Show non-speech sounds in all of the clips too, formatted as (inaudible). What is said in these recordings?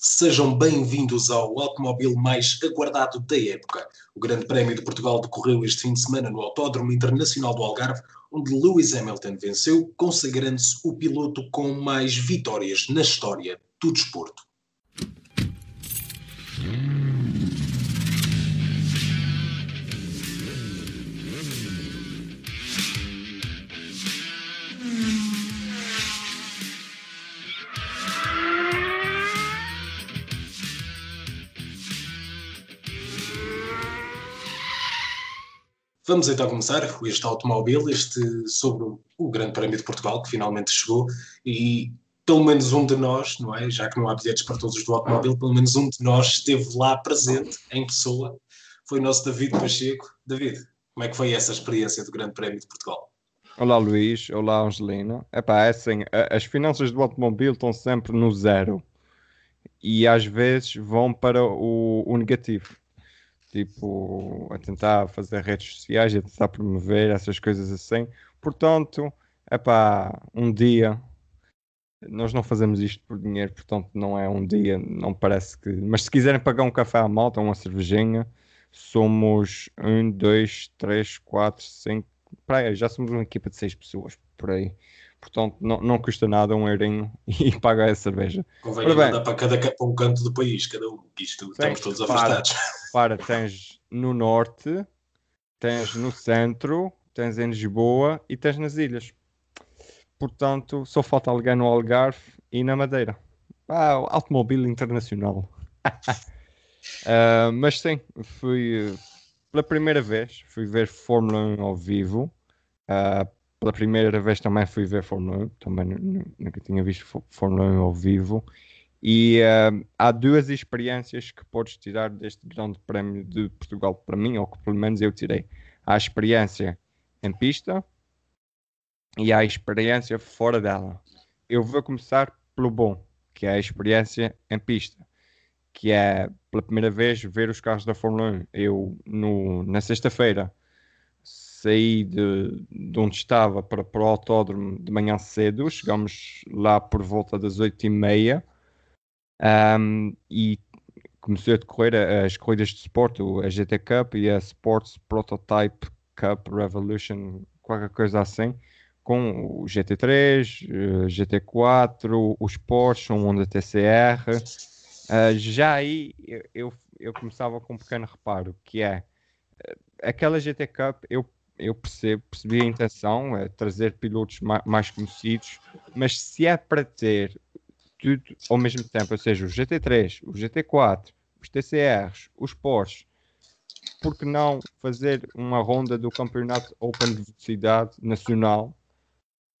Sejam bem-vindos ao automóvel mais aguardado da época. O Grande Prémio de Portugal decorreu este fim de semana no Autódromo Internacional do Algarve, onde Lewis Hamilton venceu, consagrando-se o piloto com mais vitórias na história do desporto. Vamos então começar este automóvel, este sobre o Grande Prémio de Portugal, que finalmente chegou, e pelo menos um de nós, não é? Já que não há bilhetes para todos do automóvel, pelo menos um de nós esteve lá presente, em pessoa, foi o nosso David Pacheco. David, como é que foi essa experiência do Grande Prémio de Portugal? Olá Luís, olá Angelina. Epá, é assim, as finanças do automóvel estão sempre no zero e às vezes vão para o, o negativo tipo, a tentar fazer redes sociais, a tentar promover essas coisas assim. Portanto, é pá, um dia. Nós não fazemos isto por dinheiro, portanto, não é um dia, não parece que. Mas se quiserem pagar um café à malta, uma cervejinha, somos um, dois, três, quatro, cinco. Para aí, já somos uma equipa de seis pessoas por aí. Portanto, não, não custa nada um eurinho (laughs) e paga a cerveja. Convém mandar para cada para um canto do país, cada um. Isto, estamos todos afastados. Para, para, (laughs) tens no norte, tens no centro, tens em Lisboa e tens nas ilhas. Portanto, só falta alguém no Algarve e na Madeira. Ah, automóvel internacional. uh, (laughs) mas sim, fui pela primeira vez, fui ver Fórmula 1 ao vivo. Uh, pela primeira vez também fui ver Fórmula 1, também nunca tinha visto Fórmula 1 ao vivo. E uh, há duas experiências que podes tirar deste Grande Prémio de Portugal para mim, ou que pelo menos eu tirei. A experiência em pista e a experiência fora dela. Eu vou começar pelo bom, que é a experiência em pista, que é pela primeira vez ver os carros da Fórmula 1. Eu, no, na sexta-feira, saí de, de onde estava para, para o autódromo de manhã cedo, chegámos lá por volta das 8 e meia um, e comecei a decorrer as corridas de esporte, a GT Cup e a Sports Prototype Cup Revolution, qualquer coisa assim, com o GT3, eh, GT4, os Porsche, um Honda TCR. Uh, já aí eu, eu, eu começava com um pequeno reparo, que é eh, aquela GT Cup eu eu percebo, percebi a intenção, é trazer pilotos mais, mais conhecidos, mas se é para ter tudo ao mesmo tempo, ou seja, o GT3, o GT4, os TCRs, os Porsche, por que não fazer uma ronda do campeonato Open de Velocidade Nacional,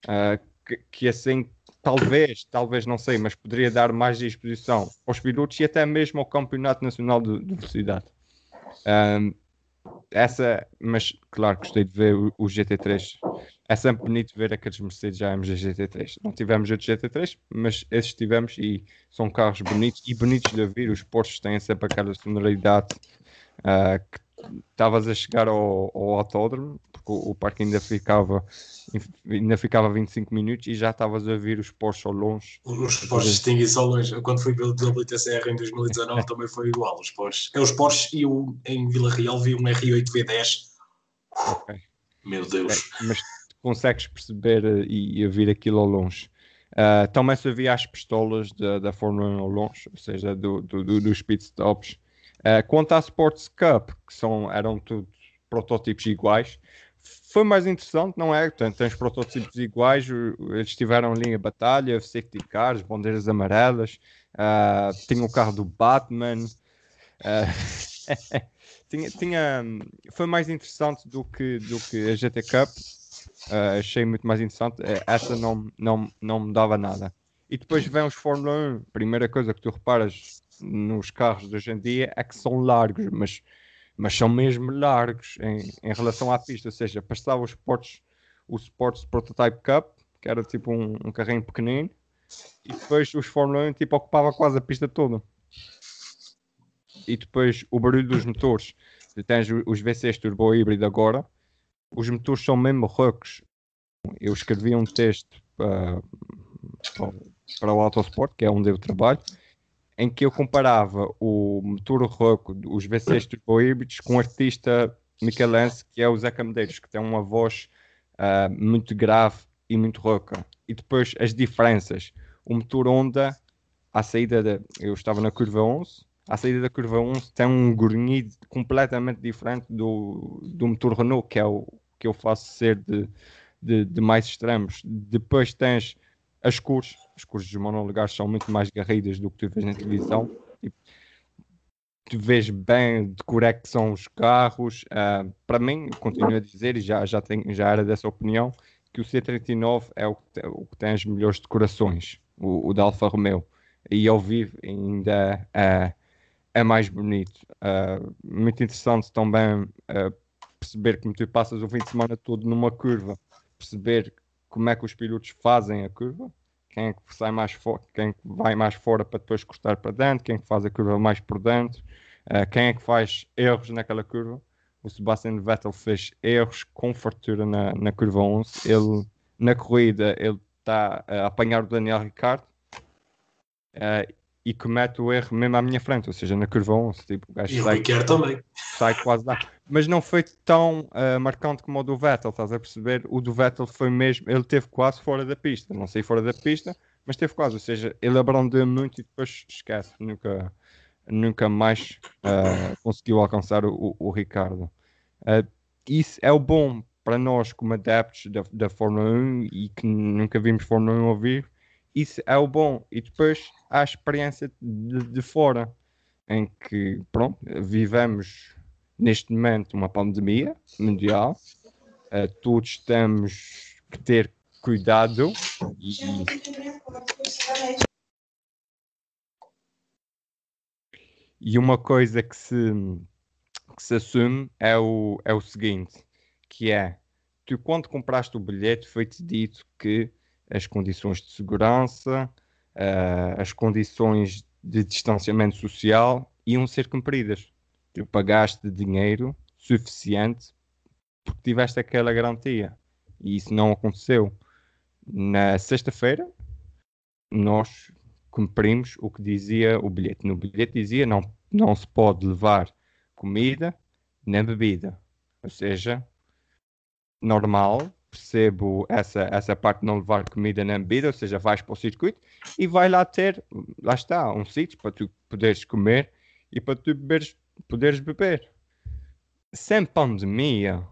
uh, que, que, assim, talvez, talvez não sei, mas poderia dar mais exposição aos pilotos e até mesmo ao Campeonato Nacional de, de Velocidade. Um, essa, mas claro, gostei de ver o, o, GT3. É sempre bonito ver aqueles Mercedes AMG GT3. Não tivemos outros GT3, mas esses tivemos e são carros bonitos e bonitos de ver. Os Porsches têm sempre aquela sonoridade uh, que estavas a chegar ao, ao autódromo, porque o, o, parque ainda ficava ainda ficava 25 minutos e já estavas a ver os Porsche ao longe. Os Porsche distinguem-se ao longe. Eu, quando fui pelo WTCR em 2019 (laughs) também foi igual. Os Porsche. É os Porsche e o, em Vila Real vi um R8 V10. Okay. Meu Deus. É, mas consegues perceber eh, e, e ouvir aquilo ao longe. Uh, também se havia as pistolas da, da Fórmula 1 ao longe, ou seja, do, do, do, dos pitstops Uh, quanto à Sports Cup, que são, eram tudo protótipos iguais, foi mais interessante, não é? Portanto, tens protótipos iguais, eles tiveram ali a batalha, safety cars, bandeiras amarelas, uh, tinha o carro do Batman. Uh, (laughs) tinha, tinha, foi mais interessante do que, do que a GT Cup. Uh, achei muito mais interessante. Essa não, não, não me dava nada. E depois vem os Fórmula 1. Primeira coisa que tu reparas nos carros de hoje em dia é que são largos, mas, mas são mesmo largos em, em relação à pista. Ou seja, passava os Sports, o Sports Prototype Cup, que era tipo um, um carrinho pequenino, e depois os Fórmula 1 tipo, ocupava quase a pista toda. E depois o barulho dos motores. Tens os V6 turbo híbrido agora, os motores são mesmo rocos. Eu escrevi um texto para, para, para o Autosport, que é onde eu trabalho, em que eu comparava o motor Rocco, os V6 turbo híbridos, com o artista Michelense, que é o Zeca Medeiros, que tem uma voz uh, muito grave e muito rouca. E depois as diferenças. O motor Honda, à saída da. Eu estava na curva 11, à saída da curva 11 tem um grunhido completamente diferente do, do motor Renault, que é o que eu faço ser de, de, de mais extremos. Depois tens as cores, as cores dos monolugares são muito mais garridas do que tu vês na televisão. E tu vês bem de cor é que são os carros. Uh, para mim, continuo a dizer, e já, já, já era dessa opinião, que o C39 é o que, tem, o que tem as melhores decorações, o, o da Alfa Romeo. E ao vivo ainda é, é mais bonito. Uh, muito interessante também uh, perceber como tu passas o fim de semana todo numa curva, perceber como é que os pilotos fazem a curva, quem é que sai mais fora, quem é vai mais fora para depois cortar para dentro, quem é que faz a curva mais por dentro, uh, quem é que faz erros naquela curva. O Sebastian Vettel fez erros com fartura na, na curva 11. Ele, na corrida, ele está a apanhar o Daniel Ricciardo uh, e comete o erro mesmo à minha frente, ou seja, na curva 11. Tipo, o e sai, o Ricciardo também. Sai quase lá. Mas não foi tão uh, marcante como o do Vettel, estás a perceber? O do Vettel foi mesmo, ele teve quase fora da pista. Não sei fora da pista, mas teve quase. Ou seja, ele abrandou muito e depois esquece. Nunca, nunca mais uh, conseguiu alcançar o, o Ricardo. Uh, isso é o bom para nós como adeptos da, da Fórmula 1 e que nunca vimos Fórmula 1 ouvir isso é o bom. E depois há a experiência de, de fora, em que, pronto, vivemos neste momento uma pandemia mundial, uh, todos temos que ter cuidado e, e uma coisa que se, que se assume é o, é o seguinte, que é, tu quando compraste o bilhete foi-te dito que as condições de segurança, uh, as condições de distanciamento social iam ser cumpridas. Tu pagaste dinheiro suficiente porque tiveste aquela garantia. E isso não aconteceu. Na sexta-feira, nós cumprimos o que dizia o bilhete. No bilhete dizia não, não se pode levar comida nem bebida. Ou seja, normal, percebo essa, essa parte de não levar comida na bebida, ou seja, vais para o circuito e vai lá ter, lá está, um sítio para tu poderes comer e para tu beberes, poderes beber. Sem pandemia,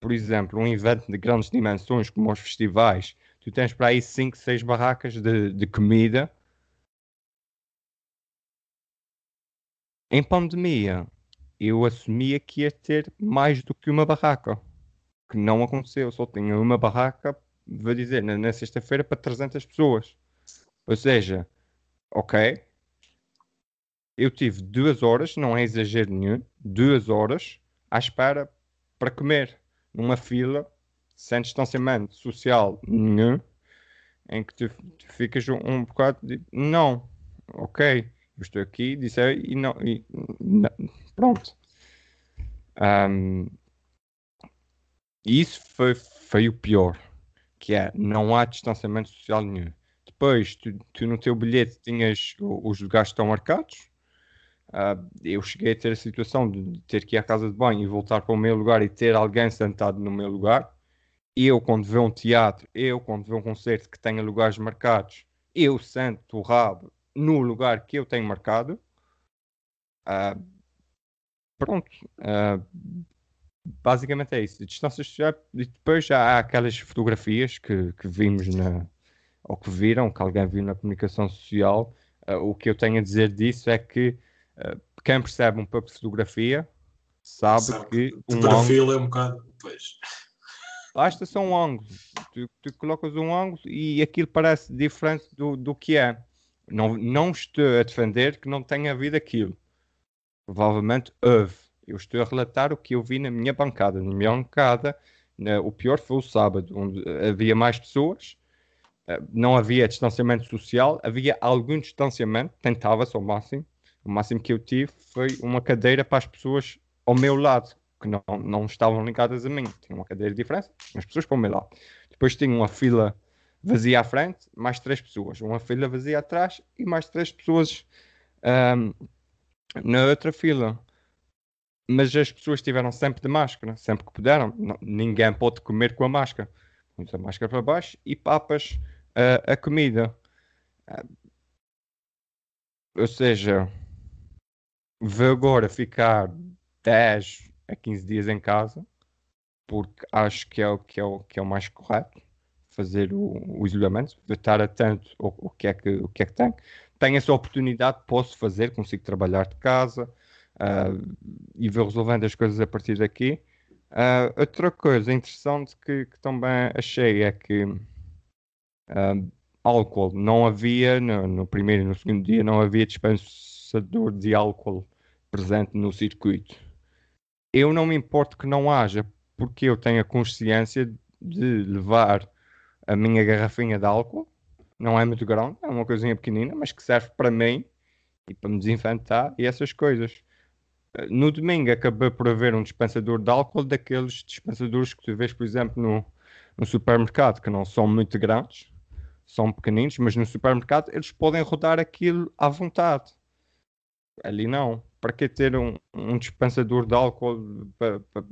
por exemplo, um evento de grandes dimensões como os festivais, tu tens para aí 5, 6 barracas de, de comida. Em pandemia, eu assumia que ia ter mais do que uma barraca que não aconteceu. Só tinha uma barraca, vou dizer, na, na sexta-feira para 300 pessoas. Ou seja, ok, eu tive duas horas, não é exagero nenhum, duas horas à espera para comer numa fila sem distanciamento social nenhum, em que tu, tu ficas um, um, bocado de não, ok, eu estou aqui, disse e não, e, não pronto. Um, isso foi, foi o pior, que é, não há distanciamento social nenhum. Depois, tu, tu no teu bilhete tinhas os lugares estão marcados. Uh, eu cheguei a ter a situação de ter que ir à casa de banho e voltar para o meu lugar e ter alguém sentado no meu lugar. Eu, quando vê um teatro, eu, quando vê um concerto que tenha lugares marcados, eu sento o rabo no lugar que eu tenho marcado. Uh, pronto. Uh, basicamente é isso. Distância social e depois já há aquelas fotografias que, que vimos na ou que viram, que alguém viu na comunicação social. Uh, o que eu tenho a dizer disso é que quem percebe um pouco de fotografia sabe, sabe que um perfil ângulo... é um bocado. Pois. Basta só um ângulo. Tu, tu, colocas um ângulo e aquilo parece diferente do, do que é. Não, não estou a defender que não tenha havido aquilo. Provavelmente houve eu estou a relatar o que eu vi na minha bancada. Na minha bancada, na, o pior foi o sábado, onde havia mais pessoas, uh, não havia distanciamento social, havia algum distanciamento, tentava-se ao máximo. O máximo que eu tive foi uma cadeira para as pessoas ao meu lado, que não, não estavam ligadas a mim. Tinha uma cadeira de diferença, as pessoas para o meu lado. Depois tinha uma fila vazia à frente, mais três pessoas. Uma fila vazia atrás e mais três pessoas um, na outra fila. Mas as pessoas estiveram sempre de máscara, sempre que puderam. Ninguém pode comer com a máscara. Põe a máscara para baixo e papas uh, a comida. Uh, ou seja, vou agora ficar 10 a 15 dias em casa, porque acho que é o, que é o, que é o mais correto fazer o, o isolamento, estar atento ao, que é que, o que é que tem. Tenho essa oportunidade, posso fazer, consigo trabalhar de casa uh, e vou resolvendo as coisas a partir daqui. Uh, outra coisa interessante que, que, também achei é que uh, álcool não havia, no, no, primeiro e no segundo dia, não havia dispensador de álcool presente no circuito. Eu não me importo que não haja, porque eu tenho a consciência de levar a minha garrafinha de álcool, não é muito grande, é uma coisinha pequenina, mas que serve para mim e para me desinfantar e essas coisas. No domingo acabei por haver um dispensador de álcool daqueles dispensadores que tu vês, por exemplo, no, no supermercado, que não são muito grandes, são pequeninos, mas no supermercado eles podem rodar aquilo à vontade. Ali não. Para que ter um, um dispensador de álcool para, para...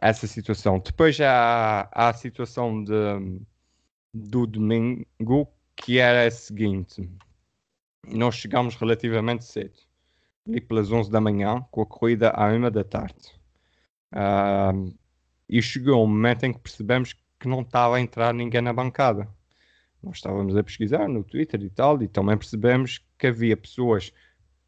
essa situação? Depois há, há a situação de, do domingo, que era a seguinte. Nós chegámos relativamente cedo, ali pelas 11 da manhã, com a corrida à 1 da tarde. Uh, e chegou um momento em que percebemos que não estava a entrar ninguém na bancada. Nós estávamos a pesquisar no Twitter e tal, e também percebemos que havia pessoas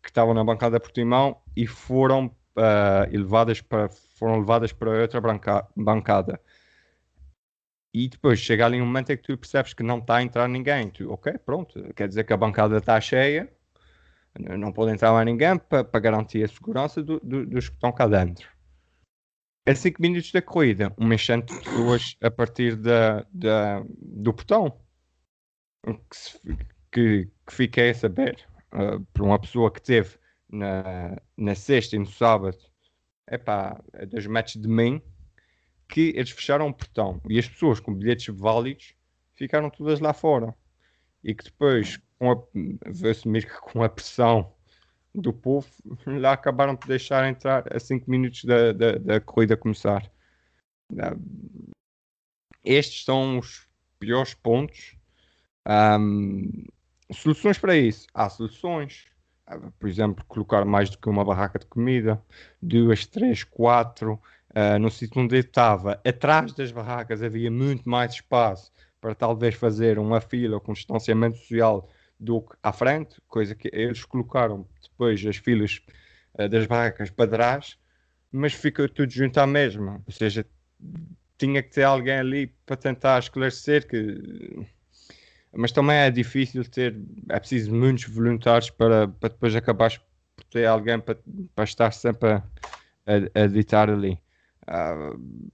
que estavam na bancada Portimão e foram uh, elevadas para, foram levadas para outra banca, bancada. E depois chega ali um momento em que tu percebes que não está a entrar ninguém. Tu, ok, pronto, quer dizer que a bancada está cheia, não pode entrar mais ninguém para, para garantir a segurança do, do, dos que estão cá dentro a 5 minutos da corrida, uma enchente de pessoas a partir da, da do portão. Que, que, que, fiquei a saber uh, por uma pessoa que teve na, na sexta e no sábado, epá, dois metros de mim, que eles fecharam o portão e as pessoas com bilhetes válidos ficaram todas lá fora. E que depois, com a, com a pressão do povo (laughs) lá acabaram por deixar entrar a 5 minutos da, da, da, corrida começar. Estes são os piores pontos. Um, soluções para isso? Há soluções. Ah, por exemplo, colocar mais do que uma barraca de comida, duas, três, quatro. Uh, no sítio onde eu estava, atrás das barracas havia muito mais espaço para talvez fazer uma fila com distanciamento social do que à frente, coisa que eles colocaram depois as filas uh, das barracas para trás, mas fica tudo junto à mesma. Ou seja, tinha que ter alguém ali para tentar esclarecer que. Mas também é difícil ter, é preciso muitos voluntários para, para depois acabar por ter alguém para, para estar sempre a, a, a ali. Uh,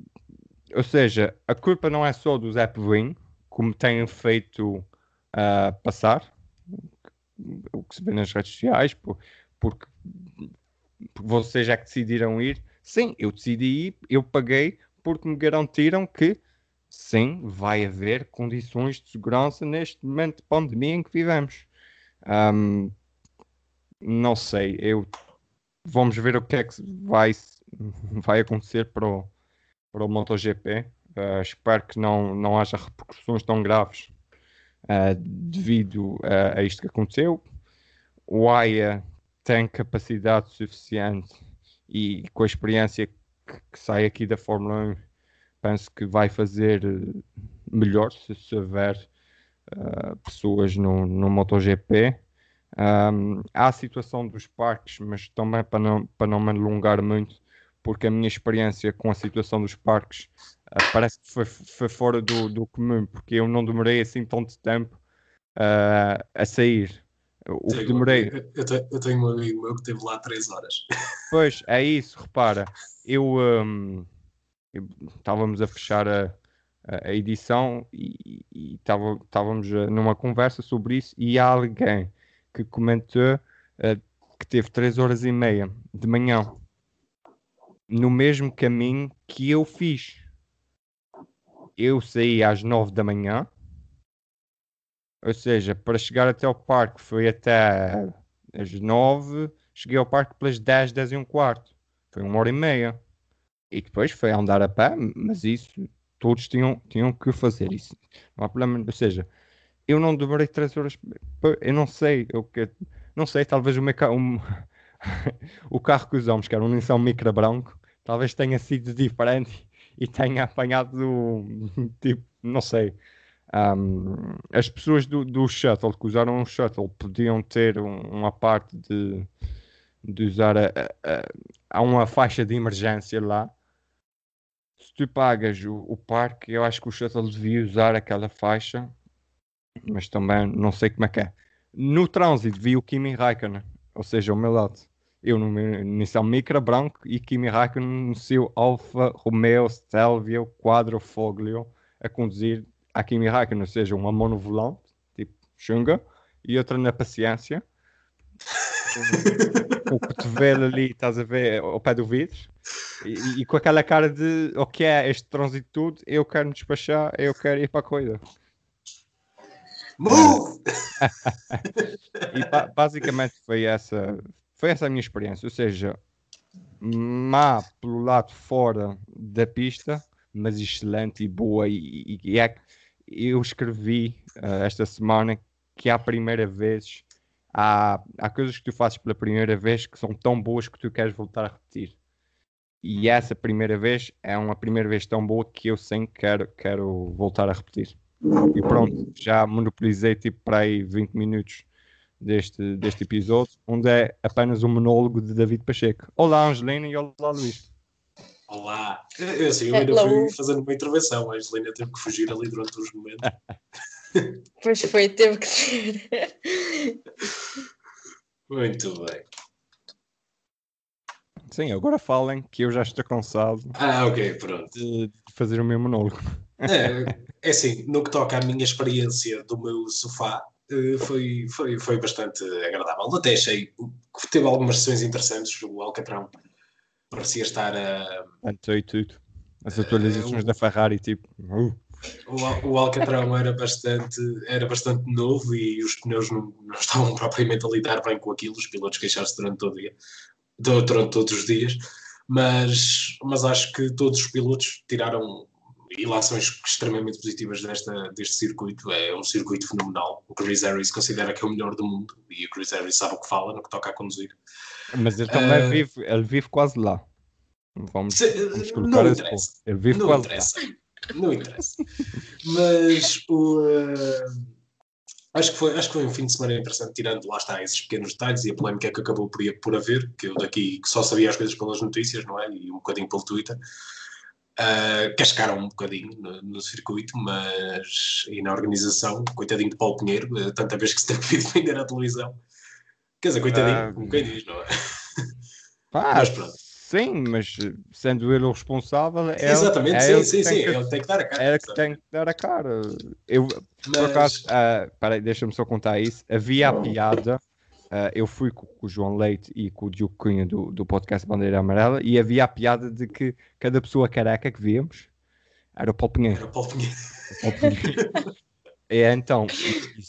ou seja, a culpa não é só do Zé Wing, como têm feito uh, passar, o que se vê nas redes sociais, por, porque, porque vocês é que decidiram ir. Sim, eu decidi ir, eu paguei porque me garantiram que sim, vai haver condições de segurança neste momento de pandemia em que vivemos. Um, não sei, eu vamos ver o que é que vai, (laughs) vai acontecer para o, para o MotoGP. Uh, espero que não, não haja repercussões tão graves uh, devido a, a, isto que aconteceu. O AIA tem capacidade suficiente e com a experiência que, que sai aqui da Fórmula 1, penso que vai fazer eh, melhor se, se houver uh, pessoas no, no MotoGP. Um, há a situação dos parques, mas também para não, para não me alongar muito, porque a minha experiência com a situação dos parques Uh, parece que foi, foi fora do, do, comum, porque eu não demorei assim tanto tempo uh, a sair. O que demorei. Eu, tenho, eu tenho um amigo meu que esteve lá 3 horas. Pois, é isso, repara. Eu. Um, estávamos a fechar a, a edição e, estávamos numa conversa sobre isso e há alguém que comentou uh, que teve 3 horas e meia de manhã no mesmo caminho que eu fiz eu saí às 9 da manhã Ou seja, para chegar até ao parque foi até às 9, cheguei ao parque pelas 10, 10 e um quarto. Foi uma hora e meia. E depois foi andar a pé, mas isso todos tinham, tinham que fazer isso. Não há problema. Ou seja, eu não demorei 3 horas. Eu não sei. Eu que, não sei, talvez o, meu, um, (laughs) o carro que usamos, que era um Nissan Micra branco, talvez tenha sido diferente e tenha apanhado (laughs) tipo, não sei. Um, as pessoas do, do shuttle que usaram um shuttle podiam ter um, uma parte de, de usar a, a, a, uma faixa de emergência lá se tu pagas o, o parque, eu acho que o shuttle devia usar aquela faixa, mas também não sei como é que é. No trânsito vi o Kimi Raikkonen, ou seja, ao meu lado. Eu no meu Nissan Micra branco e Kimi Raikkonen no seu Alfa Romeo Stelvio Quadrifoglio a conduzir a Kimi Raikkonen, ou seja, uma mão no volante, tipo chunga, e outra na paciência. O cotovelo ali, estás a ver, ao pé do vidro, e, e, com aquela cara de o que é este trânsito tudo, eu quero me despachar, eu quero ir para a corrida. Move! e basicamente foi essa, foi essa a minha experiência, ou seja, má pelo lado fora da pista, mas excelente e boa. E, e é, eu escrevi uh, esta semana que é a primeira vez há, há coisas que tu fazes pela primeira vez que são tão boas que tu queres voltar a repetir. E essa primeira vez é uma primeira vez tão boa que eu sim quero, quero voltar a repetir. E pronto, já monopolizei tipo para aí 20 minutos deste, deste episódio, onde é apenas um monólogo de David Pacheco. Olá, Angelina, e olá, Luís. Olá. Eu, assim, eu ainda fui fazendo uma intervenção, a Angelina teve que fugir ali durante uns momentos. (laughs) Pois foi, teve que ser. Muito bem. Sim, agora falem que eu já estou cansado. Ah, ok, pronto. De fazer o meu monólogo. É, é assim, no que toca à minha experiência do meu sofá, eh, foi, foi, foi bastante agradável. Até achei que teve algumas sessões interessantes. O Alcatrão parecia estar a. Antes tudo. As atualizações uh, da Ferrari, tipo. Uh. O, o Alcatrão era bastante, era bastante novo e os pneus não, não estavam (laughs) propriamente a lidar bem com aquilo. Os pilotos queixaram-se durante todo o dia, durante todos os dias, mas, mas acho que todos os pilotos tiraram ilações extremamente positivas desta, deste circuito. É um circuito fenomenal. O Chris Harris considera que é o melhor do mundo e o Chris Harris sabe o que fala no que toca a conduzir. Mas ele também uh, vive, ele vive quase lá. Vamos, vamos colocar não interessa. Ele vive não quase interessa. lá. Não interessa. Mas o. Uh, acho, que foi, acho que foi um fim de semana interessante, tirando lá está esses pequenos detalhes e a polémica que acabou por, por haver, que eu daqui só sabia as coisas pelas notícias, não é? E um bocadinho pelo Twitter. Uh, cascaram um bocadinho no, no, circuito, mas e na organização, coitadinho de Paulo Pinheiro, uh, tanta vez que se tem que vender a televisão. Quer dizer, coitadinho, uh, como quem diz, não é? Pá, mas pronto. Sim, mas sendo ele o responsável, é Exatamente, é sim, sim, sim, que, ele tem que dar a cara. É que tem que dar a cara. Eu, mas... por acaso, uh, peraí, deixa-me só contar isso. Havia a piada, uh, eu fui com, com, o João Leite e com o Diogo Cunha do, do podcast Bandeira Amarela, e havia a piada de que cada pessoa careca que víamos era o Paulo Pinheiro. Era o Paulo Pinheiro. (laughs) É, então,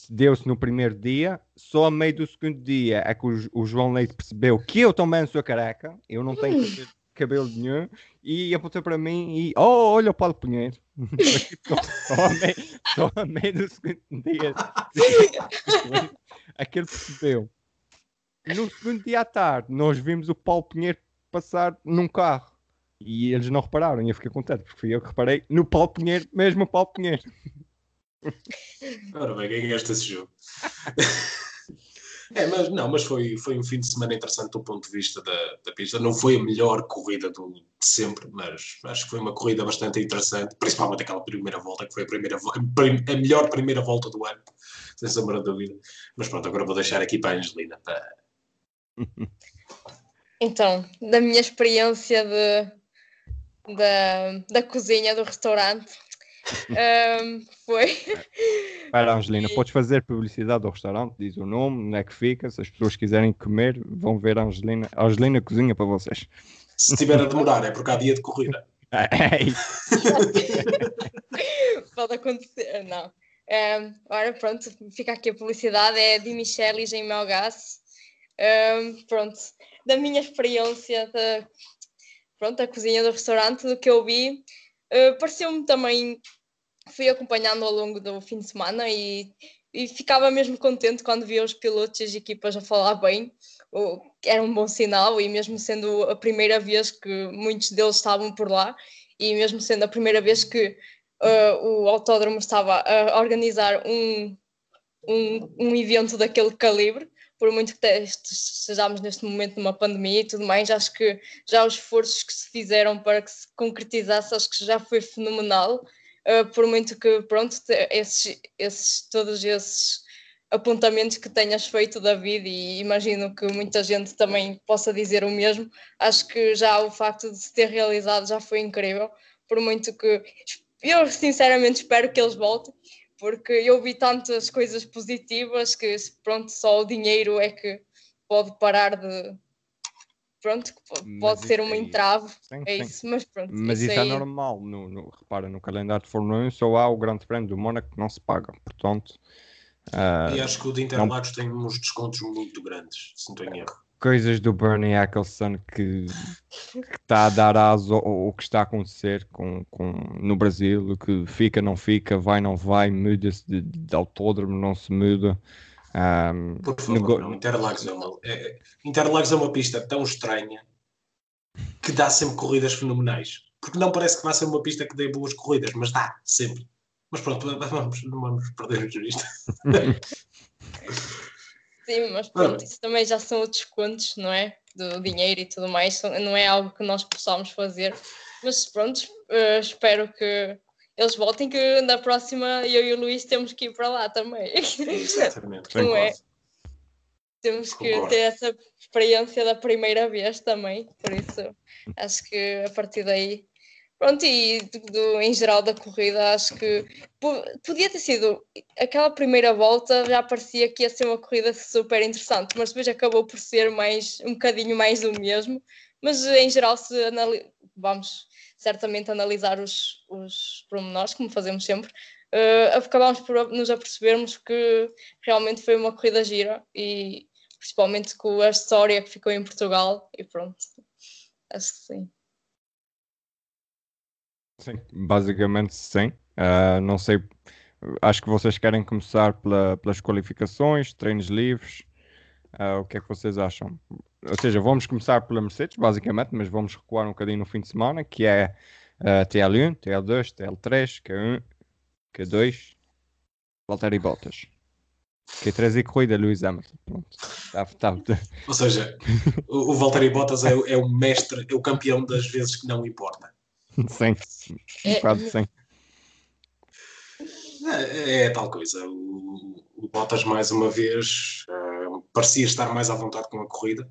deu-se no primeiro dia, só a meio do segundo dia é que o, o, João Leite percebeu que eu também sou careca, eu não tenho cabelo, cabelo nenhum, e apontou para mim e, oh, olha o Paulo Pinheiro. (laughs) só, a meio, só a meio do segundo dia. (laughs) Aquele percebeu. No segundo dia à tarde, nós vimos o Paulo Pinheiro passar num carro. E eles não repararam, e eu fiquei contente, porque fui eu que reparei no Paulo Pinheiro, mesmo o Paulo Pinheiro. Ora bem, quem ganhaste esse jogo? é, mas não, mas foi, foi um fim de semana interessante do ponto de vista da, da pista. Não foi a melhor corrida do, de sempre, mas acho que foi uma corrida bastante interessante, principalmente aquela primeira volta, que foi a, primeira, a melhor primeira volta do ano, sem sombra de dúvida. Mas pronto, agora vou deixar aqui para a Angelina. Para... Então, da minha experiência de, da cozinha do restaurante, um, foi. Para Angelina, podes fazer publicidade ao restaurante, diz o nome, onde é que fica. Se as pessoas quiserem comer, vão ver a Angelina. A Angelina cozinha para vocês. Se estiver a demorar, é porque há dia de corrida. (laughs) É, é (laughs) Pode acontecer, não. Um, ora, pronto, fica aqui a publicidade, é de Michelis em Melgaço. Um, pronto, da minha experiência da, pronto, da cozinha do restaurante, do que eu vi, uh, pareceu-me também, fui acompanhando ao longo do fim de semana e, e ficava mesmo contente quando via os pilotos e as equipas a falar bem, o, era um bom sinal e mesmo sendo a primeira vez que muitos deles estavam por lá e mesmo sendo a primeira vez que uh, o autódromo estava a organizar um, um, um evento daquele calibre, por muito que estejamos neste momento numa pandemia e tudo mais, acho que já os esforços que se fizeram para que se concretizasse, acho que já foi fenomenal. Uh, por muito que, pronto, esses, esses, todos esses apontamentos que tenhas feito, David, e imagino que muita gente também possa dizer o mesmo, acho que já o facto de se ter realizado já foi incrível. Por muito que eu sinceramente espero que eles voltem, porque eu vi tantas coisas positivas que pronto, só o dinheiro é que pode parar de pronto, pode ser uma entrave, sim, é sim. isso, mas pronto. Mas isso, isso é aí... é normal, no, no, repara, no calendário de Fórmula 1 só há o Grande Prémio do Mónaco que não se paga, portanto... Uh, e acho que o de Interlagos não... tem uns descontos muito grandes, se não estou em erro coisas do Bernie Eccleston que, está a dar aso ao, que está a acontecer com, com, no Brasil, o que fica, não fica, vai, não vai, muda-se de, de, autódromo, não se muda. Um, Por favor, não, Interlagos é, uma, é, Interlagos é uma pista tão estranha que dá sempre corridas fenomenais. Porque não parece que vai ser uma pista que dê boas corridas, mas dá, sempre. Mas pronto, (laughs) vamos, não vamos perder o jurista. (laughs) Sim, mas pronto, isso também já são outros contos, não é? Do dinheiro e tudo mais, não é algo que nós possamos fazer. Mas pronto, uh, espero que eles voltem, que na próxima eu e o Luís temos que ir para lá também. Exatamente, não é? Temos que Concordo. ter essa experiência da primeira vez também, por isso acho que a partir daí Pronto, e do, do, em geral da corrida, acho que podia ter sido aquela primeira volta, já parecia que ia ser uma corrida super interessante, mas depois acabou por ser mais um bocadinho mais do mesmo. Mas em geral, se vamos certamente analisar os, os pormenores, como fazemos sempre, uh, acabamos por nos apercebermos que realmente foi uma corrida gira e principalmente com a história que ficou em Portugal, e pronto, acho que sim. Sim, basicamente sim. Uh, não sei, acho que vocês querem começar pela, pelas qualificações, treinos livres. Uh, o que é que vocês acham? Ou seja, vamos começar pela Mercedes, basicamente, mas vamos recuar um bocadinho no fim de semana, que é uh, TL1, TL2, TL3, Q1, Q2, Valtteri Bottas. Q3 e corrida, Lewis Hamilton. Pronto. Tá, tá. Ou seja, o, o Valtteri Bottas é, é o mestre, é o campeão das vezes que não importa. sim, um bocado sim. É, é, tal coisa. O, o, Bottas, mais uma vez, uh, parecia estar mais à vontade com a corrida.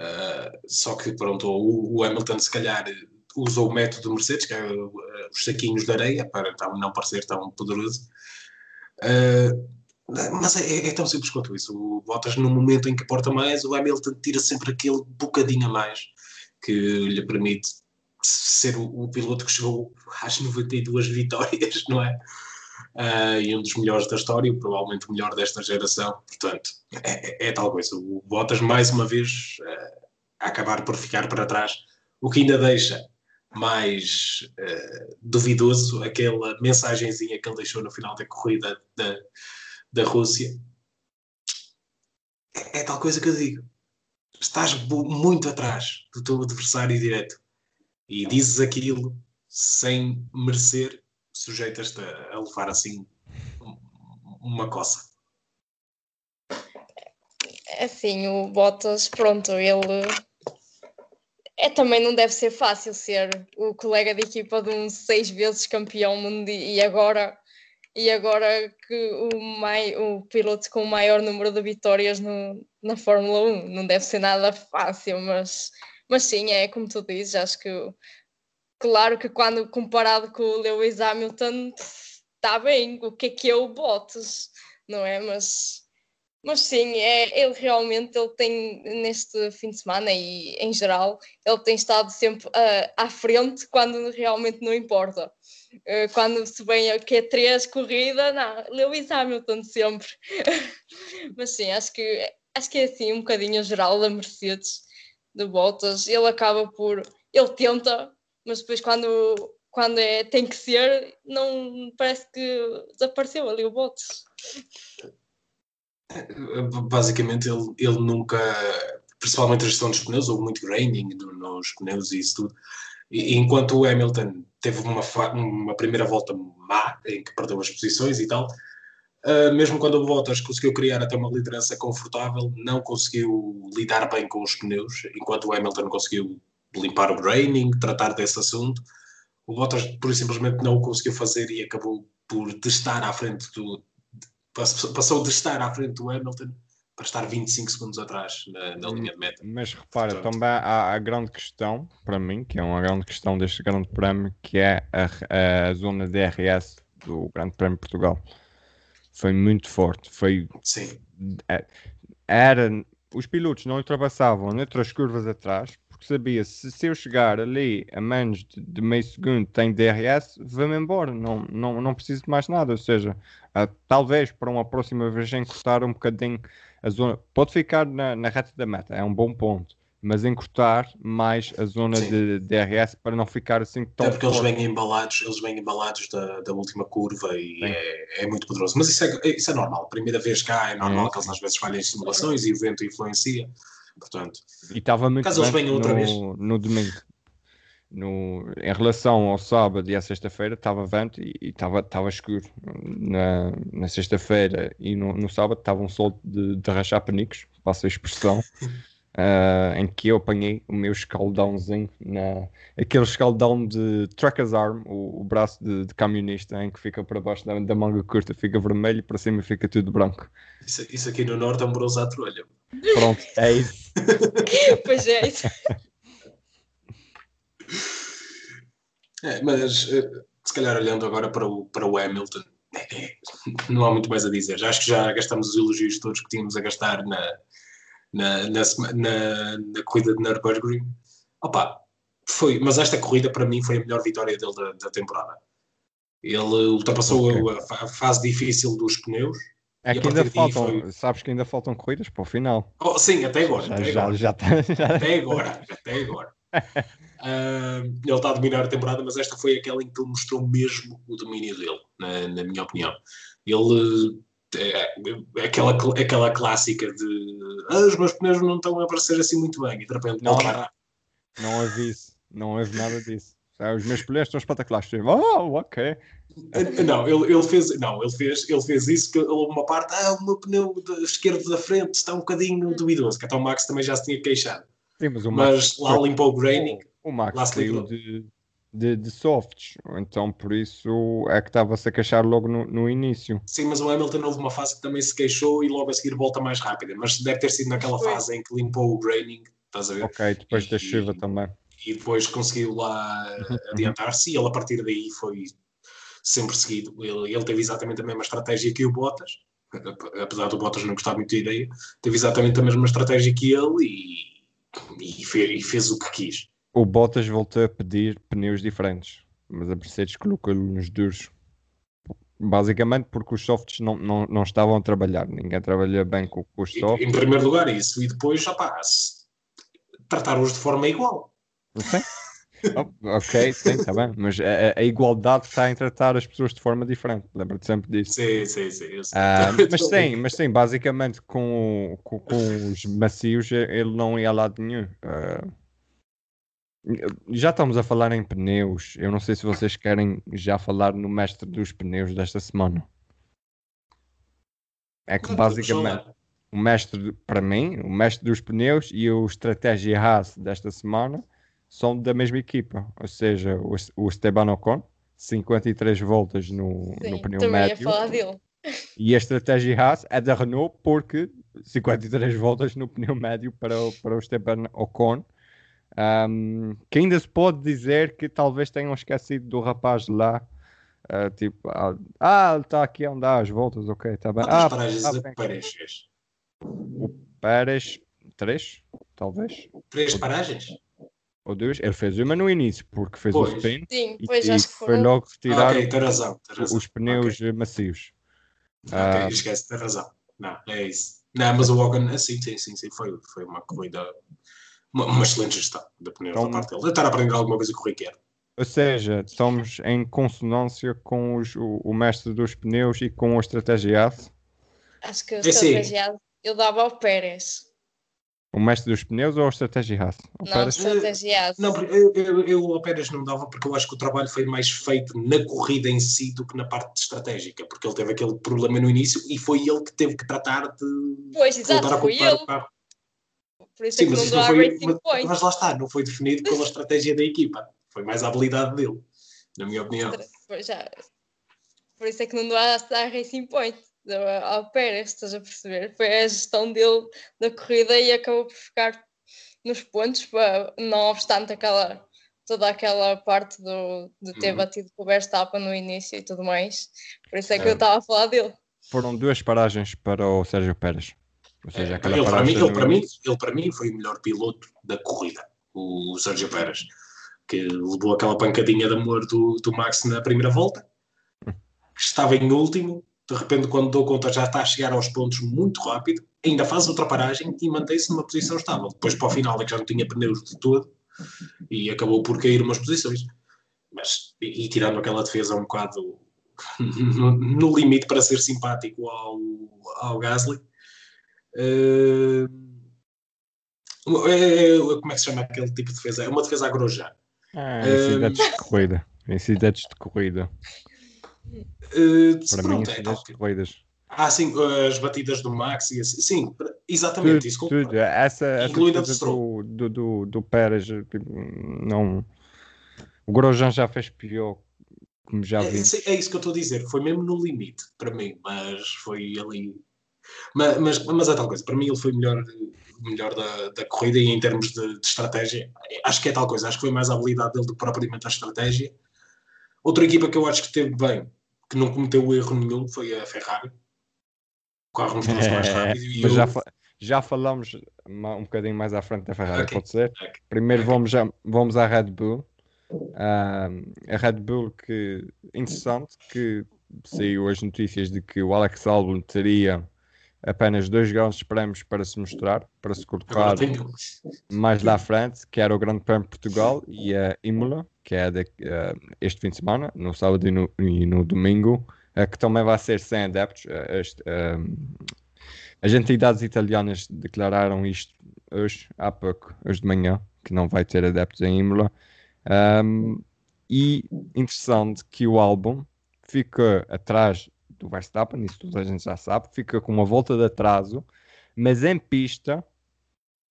Uh, só que, pronto, o, o, Hamilton, se calhar, usou o método Mercedes, que é uh, os saquinhos de areia, para então, não parecer tão poderoso. mas é, é, tão simples quanto isso. O Bottas, no momento em que porta mais, o Hamilton tira sempre aquele bocadinho a mais que lhe permite ser o, o, piloto que chegou às 92 vitórias, (laughs) não é? Uh, e um dos melhores da história, provavelmente o melhor desta geração. Portanto, é, é, é tal coisa. O Bottas, mais uma vez, uh, a acabar por ficar para trás, o que ainda deixa mais uh, duvidoso aquela mensagenzinha que ele deixou no final da corrida da, da Rússia. É, é tal coisa que eu digo. Estás muito atrás do teu adversário direto e dizes aquilo sem merecer, sujeitas-te a levar assim uma coça. É assim, o Bottas, pronto, ele é, também não deve ser fácil ser o colega de equipa de um seis vezes campeão mundial e agora e agora que o, mai, o piloto com o maior número de vitórias no, na Fórmula 1 não deve ser nada fácil, mas mas sim, é como tu dizes, acho que claro que quando comparado com o Lewis Hamilton está bem, o que é que é o Bottas, não é? Mas Mas sim, é, ele realmente ele tem neste fim de semana e em geral ele tem estado sempre uh, à frente quando realmente não importa. Uh, quando se vem a Q3 corrida, não, Lewis Hamilton sempre. (laughs) Mas sim, acho que acho que é assim um bocadinho geral da Mercedes de Bottas. Ele acaba por ele tenta, mas depois quando quando é, tem que ser, não parece que desapareceu ali o Bottas. Basicamente, ele, ele nunca, principalmente a gestão dos pneus, houve muito graining nos pneus e isso tudo. E, enquanto o Hamilton teve uma, uma primeira volta má, em que perdeu as posições e tal, uh, mesmo quando o Bottas conseguiu criar até uma liderança confortável, não conseguiu lidar bem com os pneus, enquanto o Hamilton conseguiu limpar o graining, tratar desse assunto. O Bottas, por simplesmente, não o conseguiu fazer e acabou por estar à frente do, passou de estar à frente do Hamilton para estar 25 segundos atrás na, na linha de meta. Mas repara, Portanto, também há a grande questão, para mim, que é uma grande questão deste grande prémio, que é a, a zona DRS do Grande Prémio de Portugal. Foi muito forte. Foi. Sim. É, era. Os pilotos não ultrapassavam noutras curvas atrás, porque sabia se, se eu chegar ali a menos de, de meio segundo tem DRS, vamos embora, não, não, não preciso de mais nada. Ou seja, Uh, talvez para uma próxima vez encurtar um bocadinho a zona. Pode ficar na, na reta da meta, é um bom ponto. Mas encurtar mais a zona Sim. de DRS para não ficar assim tão. É porque eles vêm embalados, eles vêm embalados da, da última curva e é, é, muito poderoso. Mas isso é, isso é normal. Primeira vez cá é normal é. que eles às vezes falhem simulações e o vento influencia. Portanto, e estava caso eles venham outra no, vez. no domingo. No, em relação ao sábado e à sexta-feira estava vento e estava escuro. Na, na sexta-feira e no, no sábado estava um sol de, de rachar panicos, passa a expressão uh, (laughs) em que eu apanhei o meu escaldãozinho na, aquele escaldão de trucker's arm o, o braço de, de, camionista em que fica para baixo da, da, manga curta fica vermelho e para cima fica tudo branco. Isso, isso aqui no norte é um bronze à trolha pronto, é isso (laughs) pois é isso é, mas eh, se calhar olhando agora para o, para o Hamilton, é, é, não há muito mais a dizer. Já acho que já gastamos os elogios todos que tínhamos a gastar na, na, na, na, na corrida de Nürburgring. Opa, foi, mas esta corrida para mim foi a melhor vitória dele da, da temporada. Ele ultrapassou okay. a, a, fase difícil dos pneus. É que ainda faltam, foi... sabes que ainda faltam corridas para o final. Oh, sim, até agora. Já, até já, agora. Já, tá, Até agora, até agora. (laughs) Uh, ele está a dominar a temporada, mas esta foi aquela em que ele mostrou mesmo o domínio dele, na, na minha opinião. Ele é, é aquela, aquela clássica de ah, os meus pneus não estão a aparecer assim muito bem, e de repente não, não, não houve isso, não houve nada disso. Os meus pneus estão espetaculares. Oh, ok. Não, ele, ele, fez, não ele, fez, ele fez isso que houve uma parte, ah, o meu pneu esquerdo da frente está um bocadinho duvidoso, que até o Max também já se tinha queixado. Sim, mas, mas lá limpou o graining. O, o Max saiu de, de, de, softs, então por isso é que estava-se a queixar logo no, no, início. Sim, mas o Hamilton houve uma fase que também se queixou e logo a seguir volta mais rápida, mas deve ter sido naquela fase em que limpou o graining, estás a ver? Ok, depois e, da chuva também. E depois conseguiu lá uhum. adiantar-se e ele a partir daí foi sempre seguido. Ele, ele teve exatamente a mesma estratégia que o Bottas, apesar do Bottas não gostar muito da ideia, teve exatamente a mesma estratégia que ele e e fez, e fez o que quis. O Bottas voltou a pedir pneus diferentes, mas a Mercedes colocou-lhe nos duros. Basicamente porque os softs não, não, não estavam a trabalhar, ninguém trabalha bem com, com os softs. Em primeiro lugar, isso, e depois, rapaz, tratar-os de forma igual. Sim. Oh, ok, sim, está bem, mas a, a, igualdade está em tratar as pessoas de forma diferente, lembra-te sempre disso. Sim, sim, sim. Uh, (laughs) mas sim, mas sim, basicamente com, com, com, os macios ele não ia a lado nenhum. Uh, já estamos a falar em pneus, eu não sei se vocês querem já falar no mestre dos pneus desta semana. É que basicamente o mestre, para mim, o mestre dos pneus e o estratégia Haas desta semana são da mesma equipa, ou seja, o, Esteban Ocon, 53 voltas no, Sim, no pneu médio. E a estratégia Haas é da Renault porque 53 voltas no pneu médio para o, para o Esteban Ocon. Um, que ainda se pode dizer que talvez tenham esquecido do rapaz lá. Uh, tipo, ah, ah, ele está aqui a andar as voltas, ok, está bem. Ah, ah, ah, O Pérez, três, talvez. Três paragens? Ou duas. Ele fez uma no início, porque fez Pois. o spin Sim, e, pois e foi logo Ah, retirar ok, tem razão. Tem razão. os pneus Ok. eh, macios. Ok, Ah. esquece, tem razão. Não, é isso. Não, mas o Hogan, ah, sim, sim, sim, sim, foi, foi uma corrida, uma, uma excelente gestão de pneus Então- da parte dele. A aprender alguma coisa com o Riquelme. Ou seja, estamos em consonância com os- o, o mestre dos pneus e com a estratégia ACE. Acho que o É sim. estrategiado eu dava ao Pérez. O mestre dos pneus ou a estratégia? O Não, Pérez- estrategiado. Não, porque eu, eu, eu ao Pérez não dava porque eu acho que o trabalho foi mais feito na corrida em si do que na parte estratégica, porque ele teve aquele problema no início e foi ele que teve que tratar de Pois, exato, voltar a ele. o carro. Por isso Sim, é que mas não foi. Racing Mas, Point. mas lá está, não foi definido pela estratégia da equipa. Foi mais a habilidade dele, na minha opinião. Já. Por isso é que não dou a, a Racing Point ao Pérez, estás a perceber? Foi a gestão dele da corrida e acabou por ficar nos pontos, não obstante aquela, toda aquela parte do, de ter Uhum. batido com o Verstappen no início e tudo mais. Por isso é que eu É. estava a falar dele. Foram duas paragens para o Sérgio Pérez. Ou seja, aquela Ele para, mim, ele, para mim, ele para mim foi o melhor piloto da corrida, o Sérgio Pérez, que levou aquela pancadinha de amor do, do Max na primeira volta, estava em último, de repente, quando dou conta, já está a chegar aos pontos muito rápido, ainda faz outra paragem e mantém-se numa posição estável. Depois, para o final, é que já não tinha pneus de todo e acabou por cair umas posições. Mas, e, e tirando aquela defesa um bocado no, (laughs) no limite para ser simpático ao, ao Gasly, eh, é- é- como é que se chama aquele tipo de defesa? É uma defesa a. Ah, incidentes de corrida. Incidentes de corrida. Eh, Para mim, pronto, é tal corridas. Ah, sim, as batidas do Max e assim. Sim, exatamente Tudo, isso. tudo. Essa, essa Incluindo a coisa do do, do, do, Pérez, tipo, não. O Grosjean já fez pior, como já É, vi. sim, é isso que eu estou a dizer. Foi mesmo no limite para mim, mas foi ali. Mas, mas, mas é tal coisa. Para mim, ele foi melhor, melhor da, da corrida e em termos de, de estratégia, acho que é tal coisa. Acho que foi mais a habilidade dele do que propriamente a estratégia. Outra equipa que eu acho que esteve bem, que não cometeu erro nenhum, foi a Ferrari. O carro mais (laughs) rápido. e eu- já, fa- já falamos um bocadinho mais à frente da Ferrari, Ok, pode ser? ok, Primeiro ok. vamos, já- vamos à Red Bull. Ah, a Red Bull que interessante que saiu as notícias de que o Alex Albon teria apenas dois grandes prémios para se mostrar, para se colocar mais lá à frente, que era o Grande Prémio de Portugal e a Imola, que é de- eh, este fim de semana, no sábado e no, e no domingo, eh, que também vai ser sem adeptos. Eh, este, as entidades italianas declararam isto hoje, há pouco, hoje de manhã, que não vai ter adeptos em Imola. Um, e interessante que o álbum fica atrás do Verstappen, isso toda a gente já sabe, fica com uma volta de atraso, mas em pista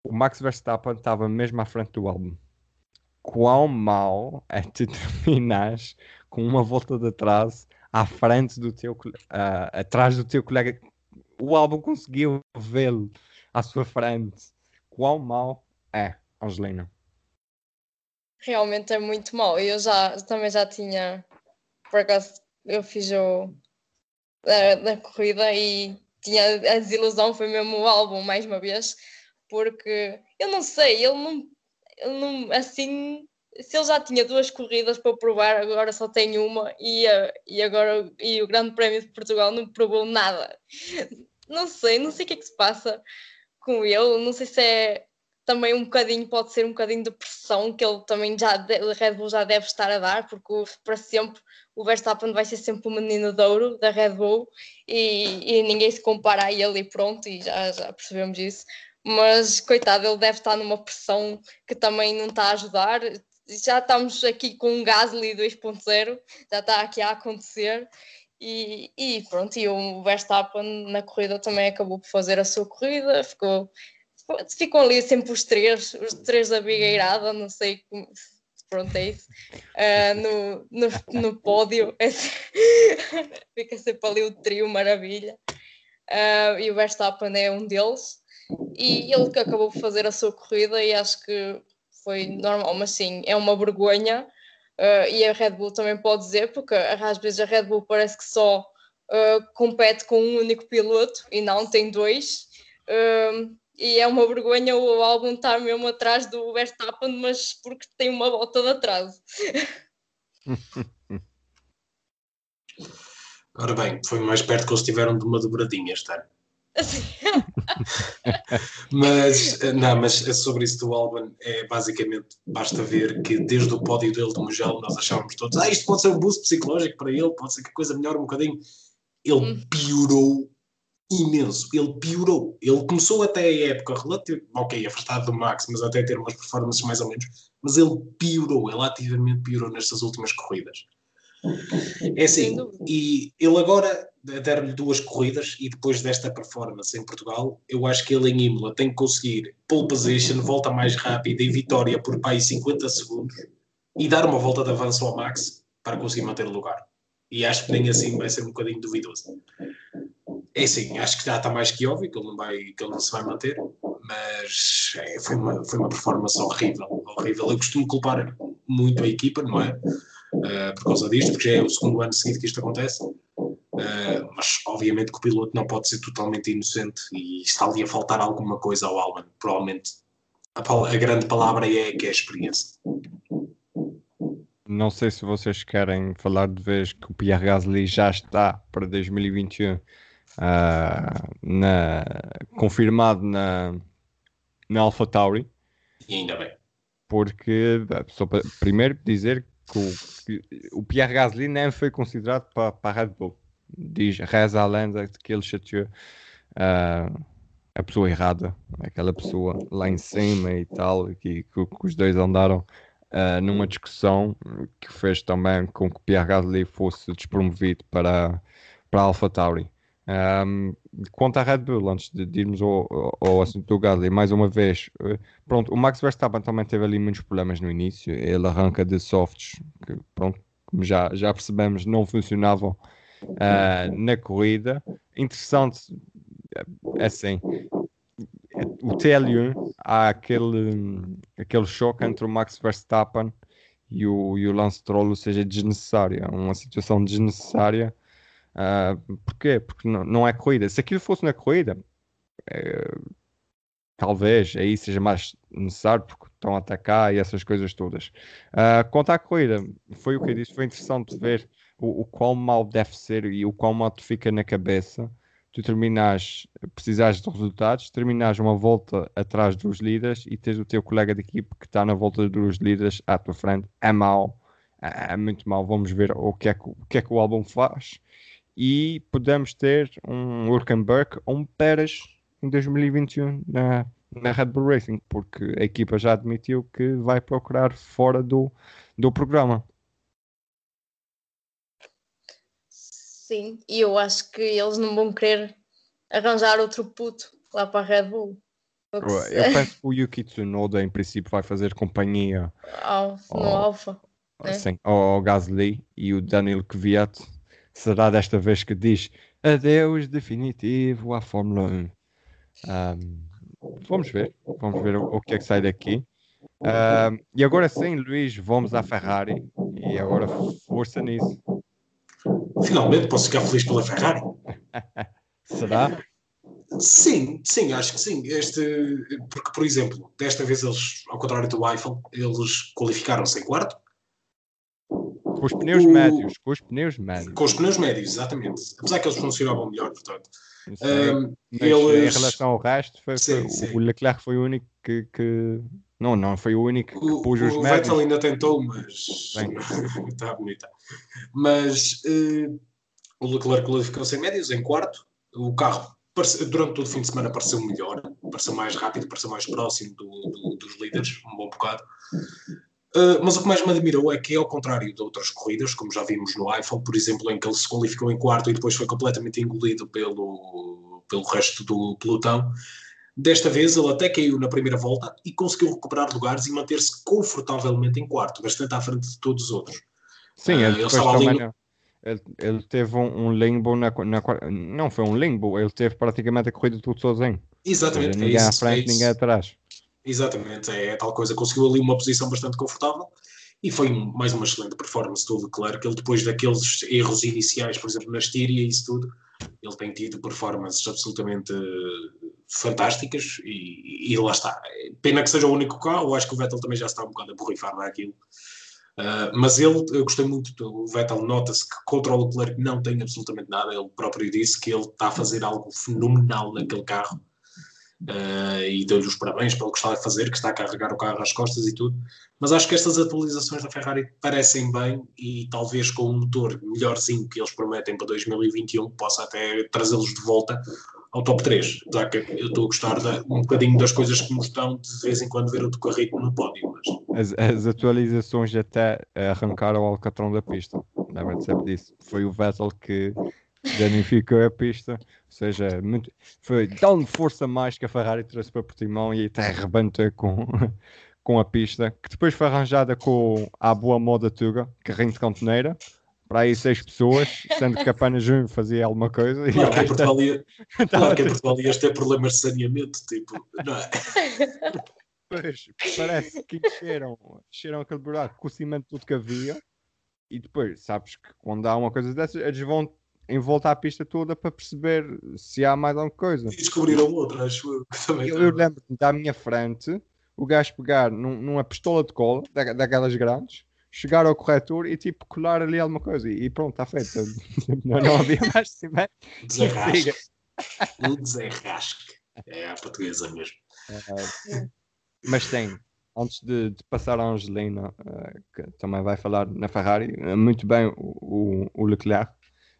o Max Verstappen estava mesmo à frente do álbum. Quão mau é tu (laughs) terminares com uma volta de atraso à frente do teu ah, atrás do teu colega. O álbum conseguiu vê-lo à sua frente. Quão mau é, Angelina? Realmente é muito mau. Eu já também já tinha, por acaso, eu fiz o da, da corrida e tinha a desilusão, foi mesmo o álbum mais uma vez, porque eu não sei, ele não, ele não assim, se ele já tinha duas corridas para provar, agora só tem uma e, a- e agora e o Grande Prémio de Portugal não provou nada. Não sei, não sei o que é que se passa com ele, não sei se é também um bocadinho, pode ser um bocadinho de pressão que ele também já, o Red Bull já deve estar a dar, porque para sempre o Verstappen vai ser sempre o menino de ouro da Red Bull e, e ninguém se compara a ele e pronto, e já, já percebemos isso. Mas coitado, ele deve estar numa pressão que também não está a ajudar. Já estamos aqui com um Gasly 2.0, já está aqui a acontecer. E, e pronto, e o Verstappen na corrida também acabou por fazer a sua corrida, ficou ficam ali sempre os três, os três da Bigueirada, não sei como. Pronto, é isso. Ah, no, no, no pódio, é se- (laughs) fica sempre ali o trio maravilha. Ah, e o Verstappen é um deles. E ele que acabou por fazer a sua corrida, e acho que foi normal, mas sim, é uma vergonha. Ah, e a Red Bull também pode dizer, porque às vezes a Red Bull parece que só compete com um único piloto e não tem dois. E é uma vergonha o álbum estar mesmo atrás do Verstappen, mas porque tem uma volta de atraso. (laughs) Ora bem, foi mais perto que eles tiveram de uma dobradinha este ano. (laughs) mas não, mas sobre isso do Alban é basicamente basta ver que desde o pódio dele do Mugello nós achávamos todos, ah, isto pode ser um boost psicológico para ele, pode ser que a coisa melhore um bocadinho. Ele hum. piorou imenso, ele piorou. Ele começou até a época relativamente, ok, afastado do Max, mas até ter umas performances mais ou menos, mas ele piorou, ele ativamente piorou nestas últimas corridas. É assim, e ele agora der-lhe duas corridas e depois desta performance em Portugal, eu acho que ele em Imola tem que conseguir pole position, volta mais rápida e vitória por pai 50 segundos e dar uma volta de avanço ao Max para conseguir manter o lugar. E acho que nem assim vai ser um bocadinho duvidoso. É assim, acho que já está mais que óbvio que ele não, vai, que ele não se vai manter, mas é, foi, uma, foi uma performance horrível, horrível. Eu costumo culpar muito a equipa, não é? Uh, por causa disto, porque já é o segundo ano seguinte que isto acontece. Uh, mas obviamente que o piloto não pode ser totalmente inocente e está ali a faltar alguma coisa ao Alman. Provavelmente a, a grande palavra é que é a experiência. Não sei se vocês querem falar de vez que o Pierre Gasly já está para 2021 uh, ah, na, confirmado na, na AlphaTauri. E ainda bem. Porque, só para, primeiro dizer que o, que o Pierre Gasly nem foi considerado para, para a Red Bull. Diz, reza a lenda que ele chateou uh, a pessoa errada, aquela pessoa lá em cima e tal, que, que, que os dois andaram uh, numa discussão que fez também com que Pierre Gasly fosse despromovido para, para a AlphaTauri. Um, quanto à Red Bull, antes de, de irmos ao, ao, assunto do Gasly, mais uma vez, uh, pronto, o Max Verstappen também teve ali muitos problemas no início. Ele arranca de softs que, pronto, como já, já percebemos, não funcionavam uh, na corrida. Interessante, é assim, o TL1 há aquele, aquele choque entre o Max Verstappen e o, e o Lance Troll, ou seja, desnecessária, uma situação desnecessária. Uh, porquê? Porque não, não é corrida. Se aquilo fosse na corrida, é, talvez aí seja mais necessário porque estão a atacar e essas coisas todas. Uh, quanto à corrida, foi o que eu disse, foi interessante ver o, o quão mal deve ser e o quão mal te fica na cabeça tu terminas, precisares de resultados, terminas uma volta atrás dos líderes e tens o teu colega de equipe que está na volta dos líderes à tua frente, é mau, é, é muito mau. Vamos ver o que é que o, que é que o álbum faz e podemos ter um Hülkenberg ou um Pérez em 2021 na, na Red Bull Racing, porque a equipa já admitiu que vai procurar fora do, do programa. Sim, e eu acho que eles não vão querer arranjar outro puto lá para a Red Bull. Eu, penso que o Yuki Tsunoda em princípio vai fazer companhia ao, no ao, Alfa. Né? Sim, ao Gasly e o Daniel Kvyat será desta vez que diz adeus definitivo à Fórmula 1. Um, vamos ver, vamos ver o, o, que é que sai daqui. Um, e agora sim, Luís, vamos à Ferrari e agora força nisso. Finalmente posso ficar feliz pela Ferrari. (laughs) Será? Sim, sim, acho que sim. Este, porque, por exemplo, desta vez eles, ao contrário do Eiffel, eles qualificaram-se em quarto. Com os pneus o... médios, com os pneus médios. Com os pneus médios, exatamente. Apesar que eles funcionavam melhor, portanto. Um, eles... Em relação ao resto, foi, sim, foi, sim. o Leclerc foi o único que, que, Não, não, foi o único que o, pôs os o médios. O Vettel ainda tentou, mas. Está (laughs) bonita. Mas uh, o Leclerc qualificou-se em médios, em quarto. O carro, durante todo o fim de semana, pareceu melhor, pareceu mais rápido, pareceu mais próximo do, do, dos líderes, um bom bocado. Uh, mas o que mais me admirou é que, ao contrário de outras corridas, como já vimos no Eiffel, por exemplo, em que ele se qualificou em quarto e depois foi completamente engolido pelo, pelo resto do pelotão, desta vez ele até caiu na primeira volta e conseguiu recuperar lugares e manter-se confortavelmente em quarto, bastante à frente de todos os outros. Sim, ele, uh, ele estava ali. No... Ele, ele, teve um, um limbo na, na, Não foi um limbo, ele teve praticamente a corrida tudo sozinho. Exatamente. Seja, ninguém é à frente, é ninguém atrás. Exatamente, é tal coisa. Conseguiu ali uma posição bastante confortável e foi mais uma excelente performance do Leclerc. Ele, depois daqueles erros iniciais, por exemplo, na Estíria e isso tudo, ele tem tido performances absolutamente fantásticas e, e, lá está. Pena que seja o único carro, acho que o Vettel também já está um bocado a borrifar naquilo. Uh, mas ele, eu gostei muito do Vettel, nota-se que contra o Leclerc não tem absolutamente nada, ele próprio disse que ele está a fazer algo fenomenal naquele carro uh, e deu-lhe os parabéns pelo que está a fazer, que está a carregar o carro às costas e tudo. Mas acho que estas atualizações da Ferrari parecem bem e talvez com um motor melhorzinho que eles prometem para 2021 possa até trazê-los de volta ao top 3. Já que eu estou a gostar um bocadinho das coisas que me estão de vez em quando ver o do carrito no pódio. Mas... As, as, atualizações até arrancaram o Alcatrão da pista. Lembra-te sempre disso. Foi o Vettel que danificou a pista. Ou seja, muito, foi tão força mais que a Ferrari trouxe para Portimão e até arrebentou com, (laughs) com a pista, que depois foi arranjada com a boa moda Tuga, carrinho de cantoneira, para aí seis pessoas, sendo que apenas um fazia alguma coisa. Claro que, em Portugal ia, claro que em Portugal ias ter problemas de saneamento, tipo, não é? (laughs) Pois, parece que encheram, encheram aquele buraco com o cimento tudo que havia e depois, sabes que quando há uma coisa dessas, eles vão em volta à pista toda para perceber se há mais alguma coisa. E descobriram outra, acho eu. Também eu, eu lembro-me da minha frente o gajo pegar num, numa pistola de cola, da, daquelas grandes, chegar ao corretor e tipo colar ali alguma coisa e, pronto, está feito. (laughs) não, não havia mais cimento. Desarrasque. (laughs) o desarrasque. É a portuguesa mesmo. Uh, mas tem, antes de, de, passar a Angelina, uh, que também vai falar na Ferrari, uh, muito bem o, o, o Leclerc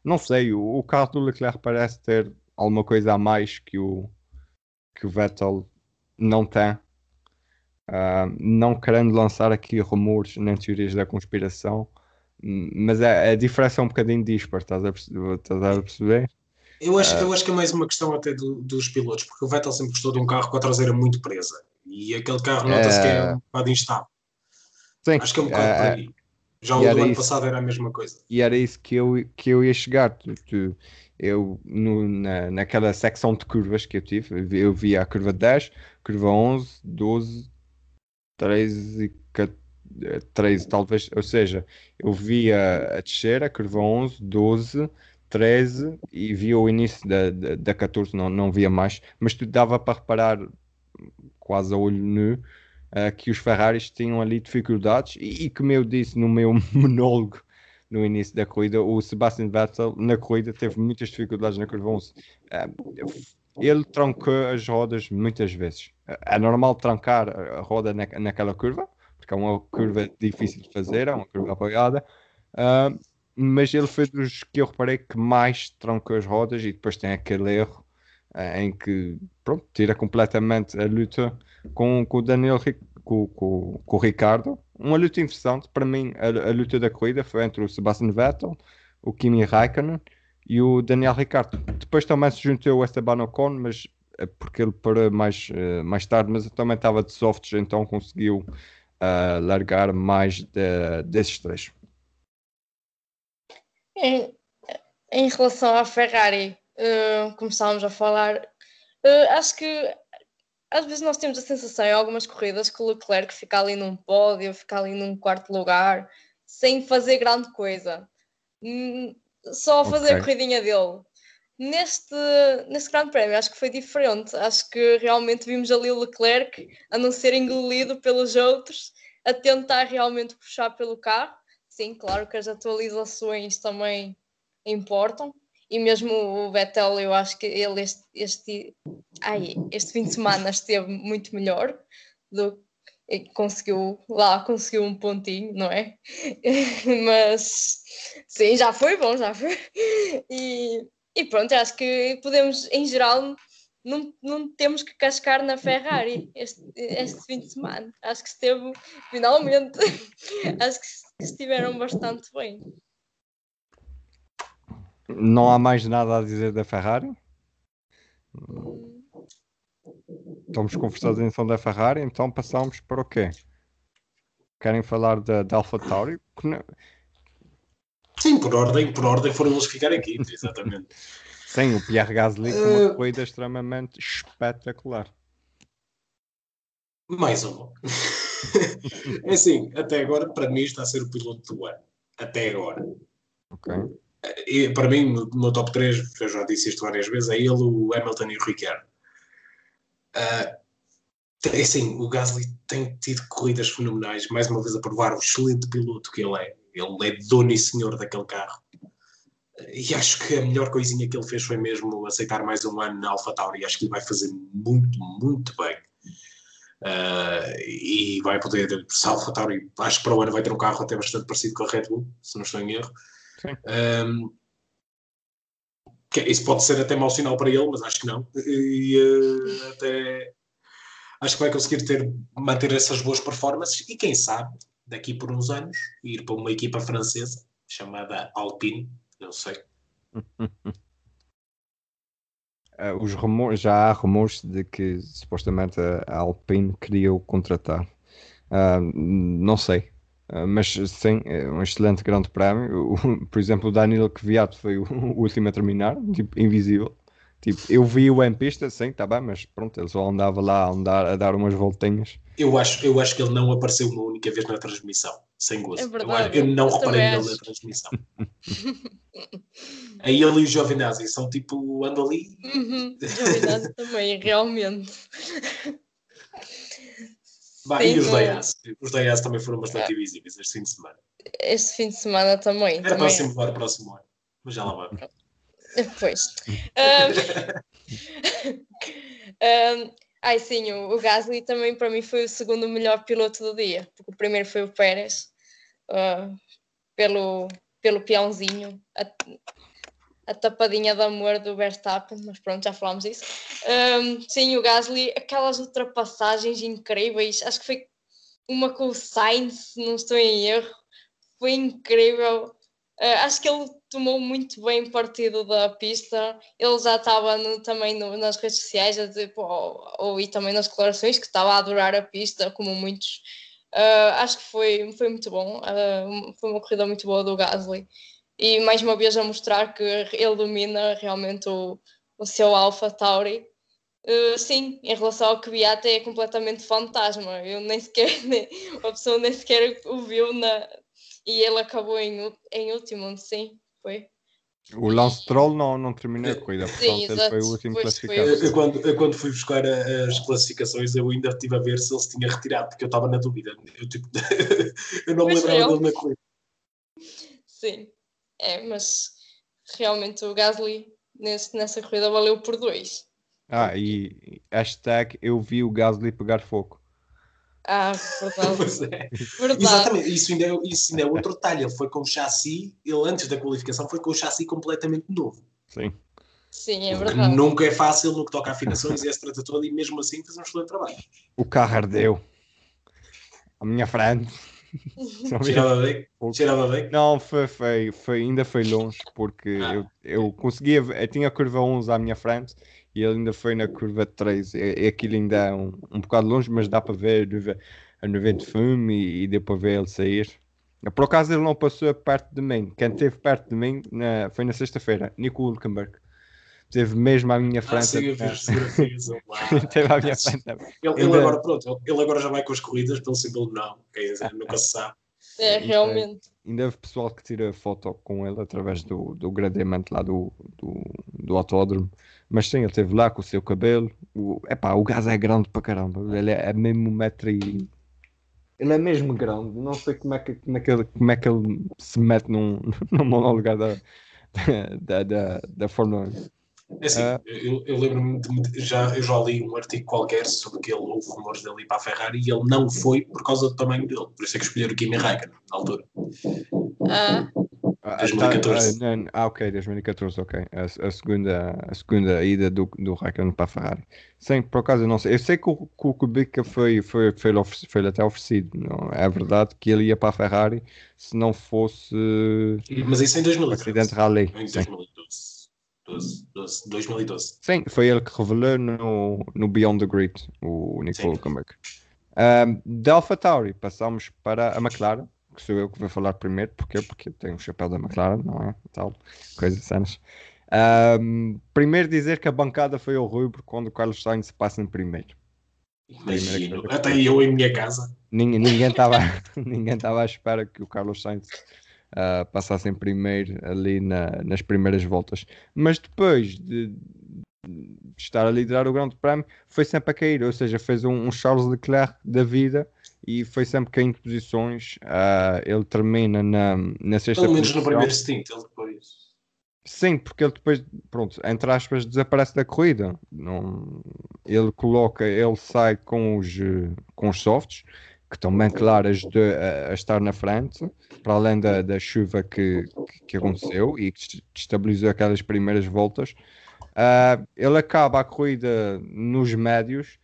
não sei, o, o carro do Leclerc parece ter alguma coisa a mais que o, que o Vettel não tem. Uh, não querendo lançar aqui rumores nem teorias da conspiração, mas a, a diferença é um bocadinho dispar, estás a perceber? Estás a perceber? Eu acho, uh, eu acho que é mais uma questão até do, dos pilotos, porque o Vettel sempre gostou de um carro com a traseira muito presa e aquele carro nota-se que é um bocado instável. Sim, acho que é um bocado uh, por aí. Já o do ano isso, passado era a mesma coisa. E era isso que eu, que eu ia chegar. Tu, tu, eu, no, na, naquela secção de curvas que eu tive, eu via a curva 10, curva 11, 12, 13 e 13, talvez. Ou seja, eu via a descer, a curva 11, 12, 13 e via o início da, da, da 14, não, não via mais. Mas tu dava para reparar quase a olho nu uh, que os Ferraris tinham ali dificuldades e, e como eu disse no meu (laughs) monólogo no início da corrida, o Sebastian Vettel na corrida teve muitas dificuldades na curva 11. Uh, ele trancou as rodas muitas vezes. É normal trancar a roda na, naquela curva, porque é uma curva difícil de fazer, é uma curva apoiada. Uh, mas ele foi dos que eu reparei que mais trancou as rodas e depois tem aquele erro em que pronto, tira completamente a luta com, com o Daniel com, com, com o Ricardo. Uma luta interessante. Para mim, a, a, luta da corrida foi entre o Sebastian Vettel, o Kimi Raikkonen e o Daniel Ricardo. Depois também se juntou o Esteban Ocon, mas é porque ele parou mais, uh, mais tarde, mas também estava de softs, então conseguiu uh, largar mais de, desses três. Em, em relação à Ferrari, uh, começámos a falar, uh, acho que às vezes nós temos a sensação em algumas corridas que o Leclerc fica ali num pódio, fica ali num quarto lugar, sem fazer grande coisa. Hum, só a fazer okay. a corridinha dele. Neste, neste grande prémio acho que foi diferente. Acho que realmente vimos ali o Leclerc a não ser engolido pelos outros, a tentar realmente puxar pelo carro. Sim, claro que as atualizações também importam, e mesmo o Vettel, eu acho que ele este, este, ai, este fim de semana esteve muito melhor do conseguiu lá conseguiu um pontinho, não é? (laughs) Mas sim, já foi bom, já foi. E, e pronto, acho que podemos, em geral, não, não temos que cascar na Ferrari este, este fim de semana. Acho que esteve finalmente, (laughs) acho que estiveram bastante bem. Não há mais nada a dizer da Ferrari? Estamos conversados então da Ferrari, então passamos para o quê? Querem falar da, da AlphaTauri? Sim, por ordem, por ordem foram eles ficar aqui, (laughs) exatamente. Sim, o Pierre Gasly com uma uh... corrida extremamente espetacular. Mais uma. (laughs) é assim, até agora, para mim, está a ser o piloto do ano. Até agora. Ok para mim, no, no top 3, eu já disse isto várias vezes, é ele, o Hamilton e o Ricciardo. Uh, é assim, o Gasly tem tido corridas fenomenais, mais uma vez a provar o excelente piloto que ele é. Ele é dono e senhor daquele carro. E acho que a melhor coisinha que ele fez foi mesmo aceitar mais um ano na AlphaTauri. Acho que ele vai fazer muito, muito bem. Uh, e vai poder, se a AlphaTauri, acho que para o ano vai ter um carro até bastante parecido com a Red Bull, se não estou em erro. Um, que isso pode ser até mau sinal para ele, mas acho que não. E uh, até acho que vai conseguir ter, manter essas boas performances e quem sabe, daqui por uns anos, ir para uma equipa francesa chamada Alpine, não sei. Uh, (laughs) os rumores, já há rumores de que supostamente a Alpine queria o contratar. Uh, não sei, mas sim, é um excelente grande prémio. O, (laughs) por exemplo, o Danilo Kvyat foi o, (laughs) o último a terminar, tipo, invisível. Tipo, eu vi-o em pista, sim, tá bem, mas pronto, ele só andava lá a, andar, a dar umas voltinhas. Eu acho, eu acho que ele não apareceu uma única vez na transmissão, sem gozo. É verdade, eu, eu não eu reparei nele acho. na transmissão. (laughs) Aí ele e o Giovinazzi são tipo, andam ali. Uhum, Giovinazzi também, realmente. Bah, Sim, e os no- Dayas? Os Dayas também foram bastante invisíveis este fim de semana. Este fim de semana também. Era para também. simular o próximo ano, mas já lá vai. Depois. (laughs) Ahm, (laughs) ahm, ai sim, o, o Gasly também para mim foi o segundo melhor piloto do dia, porque o primeiro foi o Pérez, ah, pelo, pelo peãozinho, a, tapadinha de amor do Verstappen, mas pronto, já falámos disso. Ahm, sim, o Gasly, aquelas ultrapassagens incríveis, acho que foi uma com o Sainz, não estou em erro, foi incrível. Ah, acho que ele tomou muito bem partido da pista. Ele já estava no- também no- nas redes sociais a dizer, ou, ou- e também nas declarações que estava a adorar a pista, como muitos. Ah, acho que foi, foi muito bom. Ah, foi uma corrida muito boa do Gasly. E mais uma vez a mostrar que ele domina realmente o, o seu Alpha Tauri. Uh, sim, em relação ao Kvyat é completamente fantasma. Eu nem sequer, (laughs) a pessoa nem sequer o viu na, e ele acabou em, em último, sim, foi. O Lance Troll não, não terminou a corrida, portanto Sim, ele foi o último Pois classificado. Eu, eu quando, eu quando fui buscar a- as classificações, eu ainda estive a ver se ele se tinha retirado, porque eu estava na dúvida. Eu, tipo, (laughs) eu não me Pois lembrava eu. dele na corrida. Sim, é, mas realmente o Gasly nesse, nessa corrida valeu por dois. Ah, e hashtag eu vi o Gasly pegar fogo. Ah, verdade. (laughs) Pois é. verdade. Exatamente, isso ainda, é, isso ainda é outro detalhe. Ele foi com o chassi, ele antes da qualificação foi com o chassi completamente novo. Sim. Sim, é verdade. nunca é fácil no que toca a afinações e essa trata toda, e mesmo assim fez um excelente trabalho. O carro ardeu. A minha frente. (laughs) Cheirava bem, cheirava bem. Não, foi, foi, foi, ainda foi longe, porque Ah. eu, eu conseguia, ver- eu tinha a curva 11 à minha frente e ele ainda foi na curva 3. E, e aquilo ainda é um, um bocado longe, mas dá para ver a nuvem de fumo e, e deu para ver ele sair. Por acaso ele não passou perto de mim. Quem esteve perto de mim na- foi na sexta-feira, Nico Hulkenberg. Esteve mesmo à minha Ah, frente. sim, eu vi as fotografias. (laughs) Esteve à minha frente. Ele, ele Ainda- agora, pronto, ele agora já vai com as corridas pelo simples não. Quer dizer, nunca se sabe. É, é- realmente. Ainda houve pessoal que tira foto com ele através do, do gradeamento lá do, do, do autódromo. Mas sim, ele esteve lá com o seu cabelo. O, epá, o gás é grande para caramba. Ele é, é mesmo um metro e... Ele é mesmo grande. Não sei como é que, como é que, ele, como é que ele se mete num, (laughs) num monolugar da, da, da, da Fórmula 1. É assim, Ah. eu, eu lembro-me de, já, eu já li um artigo qualquer sobre que ele houve rumores dele ir para a Ferrari e ele não foi por causa do tamanho dele. Por isso é que escolheram o Kimi Raikkonen na altura. Ah, Ah, 2014. tá, ah, ah, ok, 2014, ok. A, a segunda, a segunda ida do, do Raikkonen para a Ferrari. Sim, por acaso eu não sei. Eu sei que o, que o Kubica foi, foi, foi, foi até oferecido. Não, é verdade que ele ia para a Ferrari se não fosse Mas isso em um 2013. acidente rally. Em Sim. 2012. 12, 12, 2012. Sim, foi ele que revelou no, no Beyond the Grid, o Nico Sim. Hulkenberg. Um, da AlphaTauri, passamos para a McLaren, que sou eu que vou falar primeiro. Porquê? Porque tenho o chapéu da McLaren, não é? Tal, coisas cenas. Um, primeiro dizer que a bancada foi horrível quando o Carlos Sainz se passa em primeiro. Imagino. Até eu em minha casa. Ninguém (laughs) ninguém estava ninguém estava à espera que o Carlos Sainz ah, passasse em primeiro ali na- nas primeiras voltas. Mas depois de, de estar a liderar o Grande Prémio, foi sempre a cair, ou seja, fez um, um Charles Leclerc da vida e foi sempre caindo posições. Uh, ele termina na, na sexta Pelo menos posição. no primeiro stint, ele depois. Sim, porque ele depois, pronto, entre aspas, desaparece da corrida. Não, ele coloca, ele sai com os, com os softs, que estão bem claras a, a estar na frente, para além da, da chuva que, que, que aconteceu e que estabilizou aquelas primeiras voltas. Uh, ele acaba a corrida nos médios,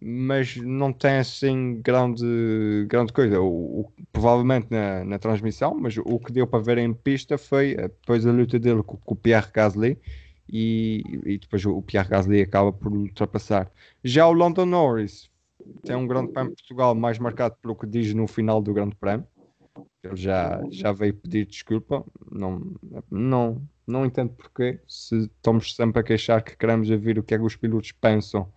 mas não tem assim grande, grande coisa. O, o provavelmente na, na, transmissão, mas o que deu para ver em pista foi eh, depois a luta dele com, com o Pierre Gasly e, e, depois o Pierre Gasly acaba por ultrapassar. Já o London Norris tem um grande prémio de Portugal mais marcado pelo que diz no final do grande prémio. Ele já, já veio pedir desculpa. Não, não, não entendo porquê. Se estamos sempre a queixar que queremos ouvir o que é que os pilotos pensam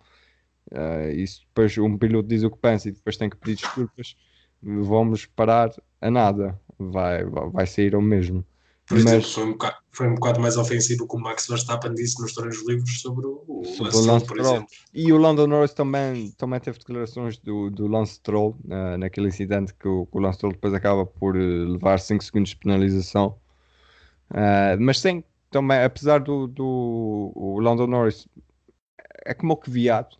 Uh, e depois um piloto diz o que pensa e depois tem que pedir desculpas, vamos parar a nada. Vai, vai sair ao mesmo. Por Mas, exemplo, foi um, bocado, foi um bocado mais ofensivo que o Max Verstappen disse nos treinos livres sobre o, o sobre Lance, Lance por exemplo. E o Lando Norris também, também teve declarações do, do Lance Stroll uh, naquele incidente que o, que o Lance Stroll depois acaba por uh, levar 5 segundos de penalização. Uh, mas sim, também, apesar do, do o Lando Norris é como o que viado,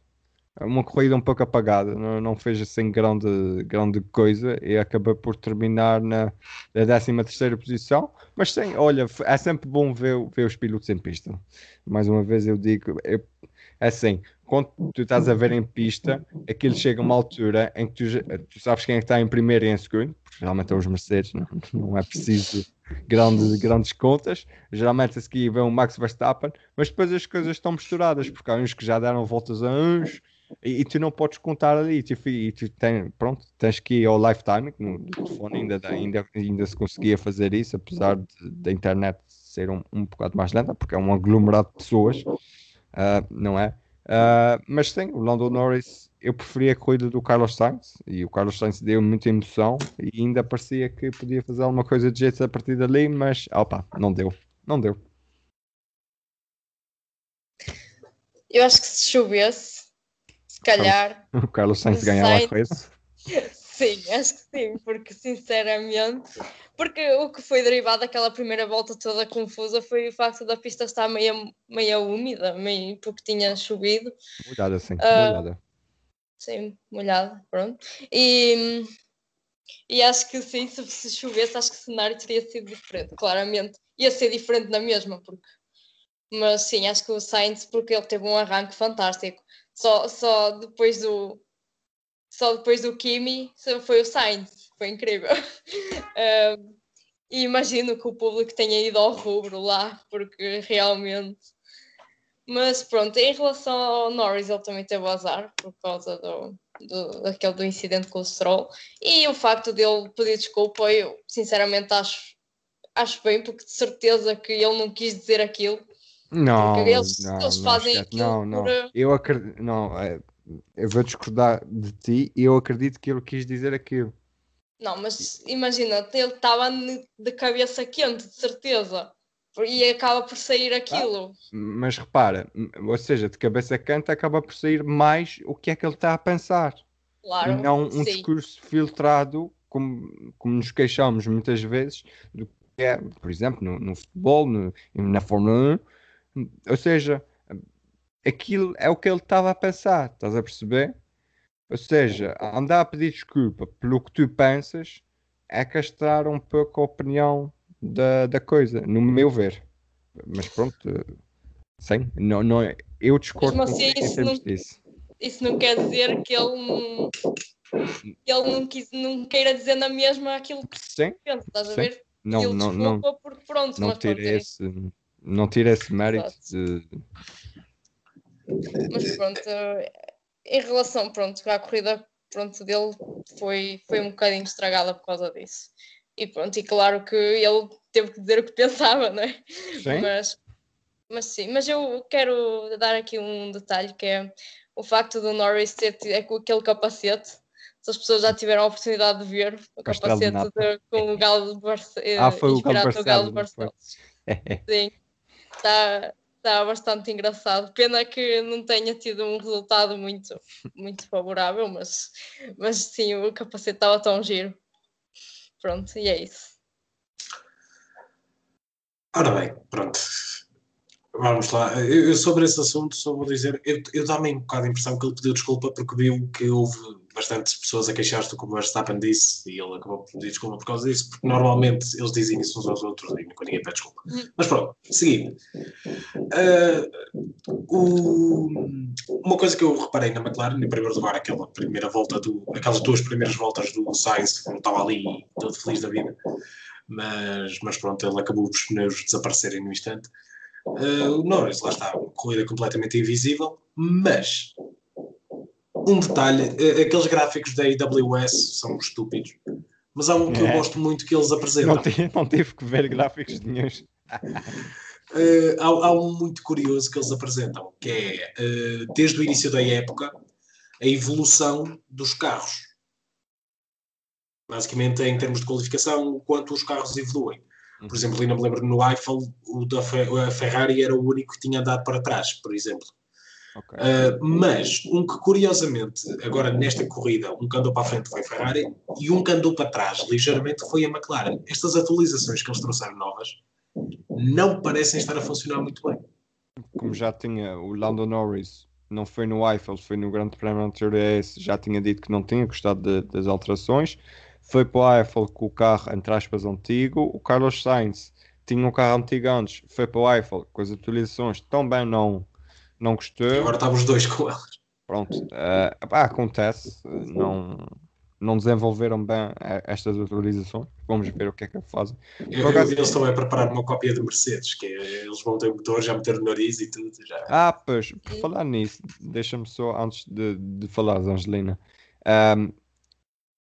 uma corrida um pouco apagada, não, não fez assim grande, grande coisa e acabou por terminar na, na 13 terceira posição, mas sim, olha, é sempre bom ver, ver os pilotos em pista. Mais uma vez eu digo, é assim, quando tu estás a ver em pista, aquilo chega a uma altura em que tu, tu sabes quem é que está em primeiro e em segundo, porque geralmente é os Mercedes, não, não é preciso grandes, grandes contas. Geralmente a seguir vem o Max Verstappen, mas depois as coisas estão misturadas, porque há uns que já deram voltas a uns, e, e, tu não podes contar ali, tu, e tu tem, pronto, tens que ir ao lifetime, no telefone ainda, ainda, ainda se conseguia fazer isso, apesar da internet ser um, um bocado mais lenta, porque é um aglomerado de pessoas, uh, não é? Uh, mas sim, o Lando Norris, eu preferia a corrida do Carlos Sainz, e o Carlos Sainz deu muita emoção, e ainda parecia que podia fazer alguma coisa de jeito a partir dali, mas, opa, não deu, não deu. Eu acho que se chovesse, calhar. O Carlos Sainz ganhava a coisa. (laughs) Sim, acho que sim, porque sinceramente, porque o que foi derivado daquela primeira volta toda confusa foi o facto da pista estar meio, meio úmida, meio, porque tinha chovido. Molhada, sim, uh, molhada. Sim, molhada, pronto. E, e acho que sim, se, se chovesse, acho que o cenário teria sido diferente, claramente. Ia ser diferente na mesma, porque. Mas sim, acho que o Sainz, porque ele teve um arranque fantástico só, só depois do só depois do Kimi foi o Sainz, foi incrível. (laughs) um, e imagino que o público tenha ido ao rubro lá, porque realmente. Mas pronto, em relação ao Norris, ele também teve azar por causa do, do, daquele do incidente com o Stroll. E o facto dele pedir desculpa, eu sinceramente acho, acho bem, porque de certeza que ele não quis dizer aquilo não, eles, não, eles fazem não, não, não. Por... Eu acredito, não, é, eu vou discordar de ti e eu acredito que ele quis dizer aquilo. Não, mas imagina, ele estava de cabeça quente, de certeza. E acaba por sair aquilo. Ah, mas repara, ou seja, de cabeça quente acaba por sair mais o que é que ele está a pensar. Claro. E não um sim. discurso filtrado, como, como nos queixamos muitas vezes, do que é, por exemplo, no, no futebol, no, na Fórmula 1, ou seja, aquilo é o que ele estava a pensar, estás a perceber? Ou seja, andar a pedir desculpa pelo que tu pensas é castrar um pouco a opinião da, da coisa, no meu ver. Mas pronto, sim, não, não, eu discordo Mas, assim, isso, não, disso. isso não quer dizer que ele não, que ele não, quis, não queira dizer na mesma aquilo que sim, pensa, estás sim. a ver? Não, não, não, porque pronto, não ter esse, não tira esse mérito de... Mas pronto, em relação pronto, à corrida pronto, dele foi, foi um bocadinho estragada por causa disso. E pronto, e claro que ele teve que dizer o que (laughs) pensava, não é? Sim. Mas, mas sim, mas eu quero dar aqui um detalhe que é o facto do Norris ter é com aquele capacete. Se as pessoas já tiveram a oportunidade de ver o capacete de, com o galo de Barcelona. Ah, foi o galo de Barcelona. Sim está está bastante engraçado. Pena que não tenha tido um resultado muito, muito favorável, mas, mas sim, o capacete estava tão giro. Pronto, e é isso. Ora bem, pronto. Vamos lá. Eu, sobre esse assunto só vou dizer, eu, eu dá-me um bocado a impressão que ele pediu desculpa porque viu que houve bastantes pessoas a queixar-se do que o Verstappen disse e ele acabou por pedir desculpa por causa disso, porque normalmente eles dizem isso uns aos outros e nunca ninguém pede desculpa. Hum. Mas pronto, seguindo. Uh, o- uma coisa que eu reparei na McLaren, em primeiro lugar, aquela primeira volta do, aquelas duas primeiras voltas do Sainz, que não estava ali todo feliz da vida, mas, mas pronto, ele acabou os pneus desaparecerem no instante. Uh, o Norris, lá está, uma corrida completamente invisível, mas um detalhe, eh, aqueles gráficos da AWS são estúpidos, mas há um que eu É. gosto muito que eles apresentam. Não, tive, não tive que ver gráficos nenhum. (laughs) Eh, há, há um muito curioso que eles apresentam, que é, eh, desde o início da época, a evolução dos carros. Basicamente, em termos de qualificação, o quanto os carros evoluem. Por exemplo, ainda me lembro no Eiffel, o da Ferrari era o único que tinha andado para trás, por exemplo. Ok. Uh, mas um que curiosamente, agora nesta corrida, um que andou para a frente foi a Ferrari e um que andou para trás ligeiramente foi a McLaren. Estas atualizações que eles trouxeram novas não parecem estar a funcionar muito bem. Como já tinha o Lando Norris, não foi no Eiffel, foi no Grande Prémio anterior a esse, já tinha dito que não tinha gostado de- das alterações. Foi para o Eiffel com o carro, entre aspas, antigo. O Carlos Sainz tinha um carro antigo antes, foi para o Eiffel com as atualizações, também não, não gostou. Agora estavam os dois com elas. Pronto, eh, pá, acontece, eh, não, não desenvolveram bem eh, estas atualizações. Vamos ver o que é que fazem. Eu, acaso- eles estão a preparar uma cópia do Mercedes, que é, eles vão ter o motor, já meter o nariz e tudo. Já. Ah, pois, por falar nisso, deixa-me só, antes de, de falar, Angelina, ahm,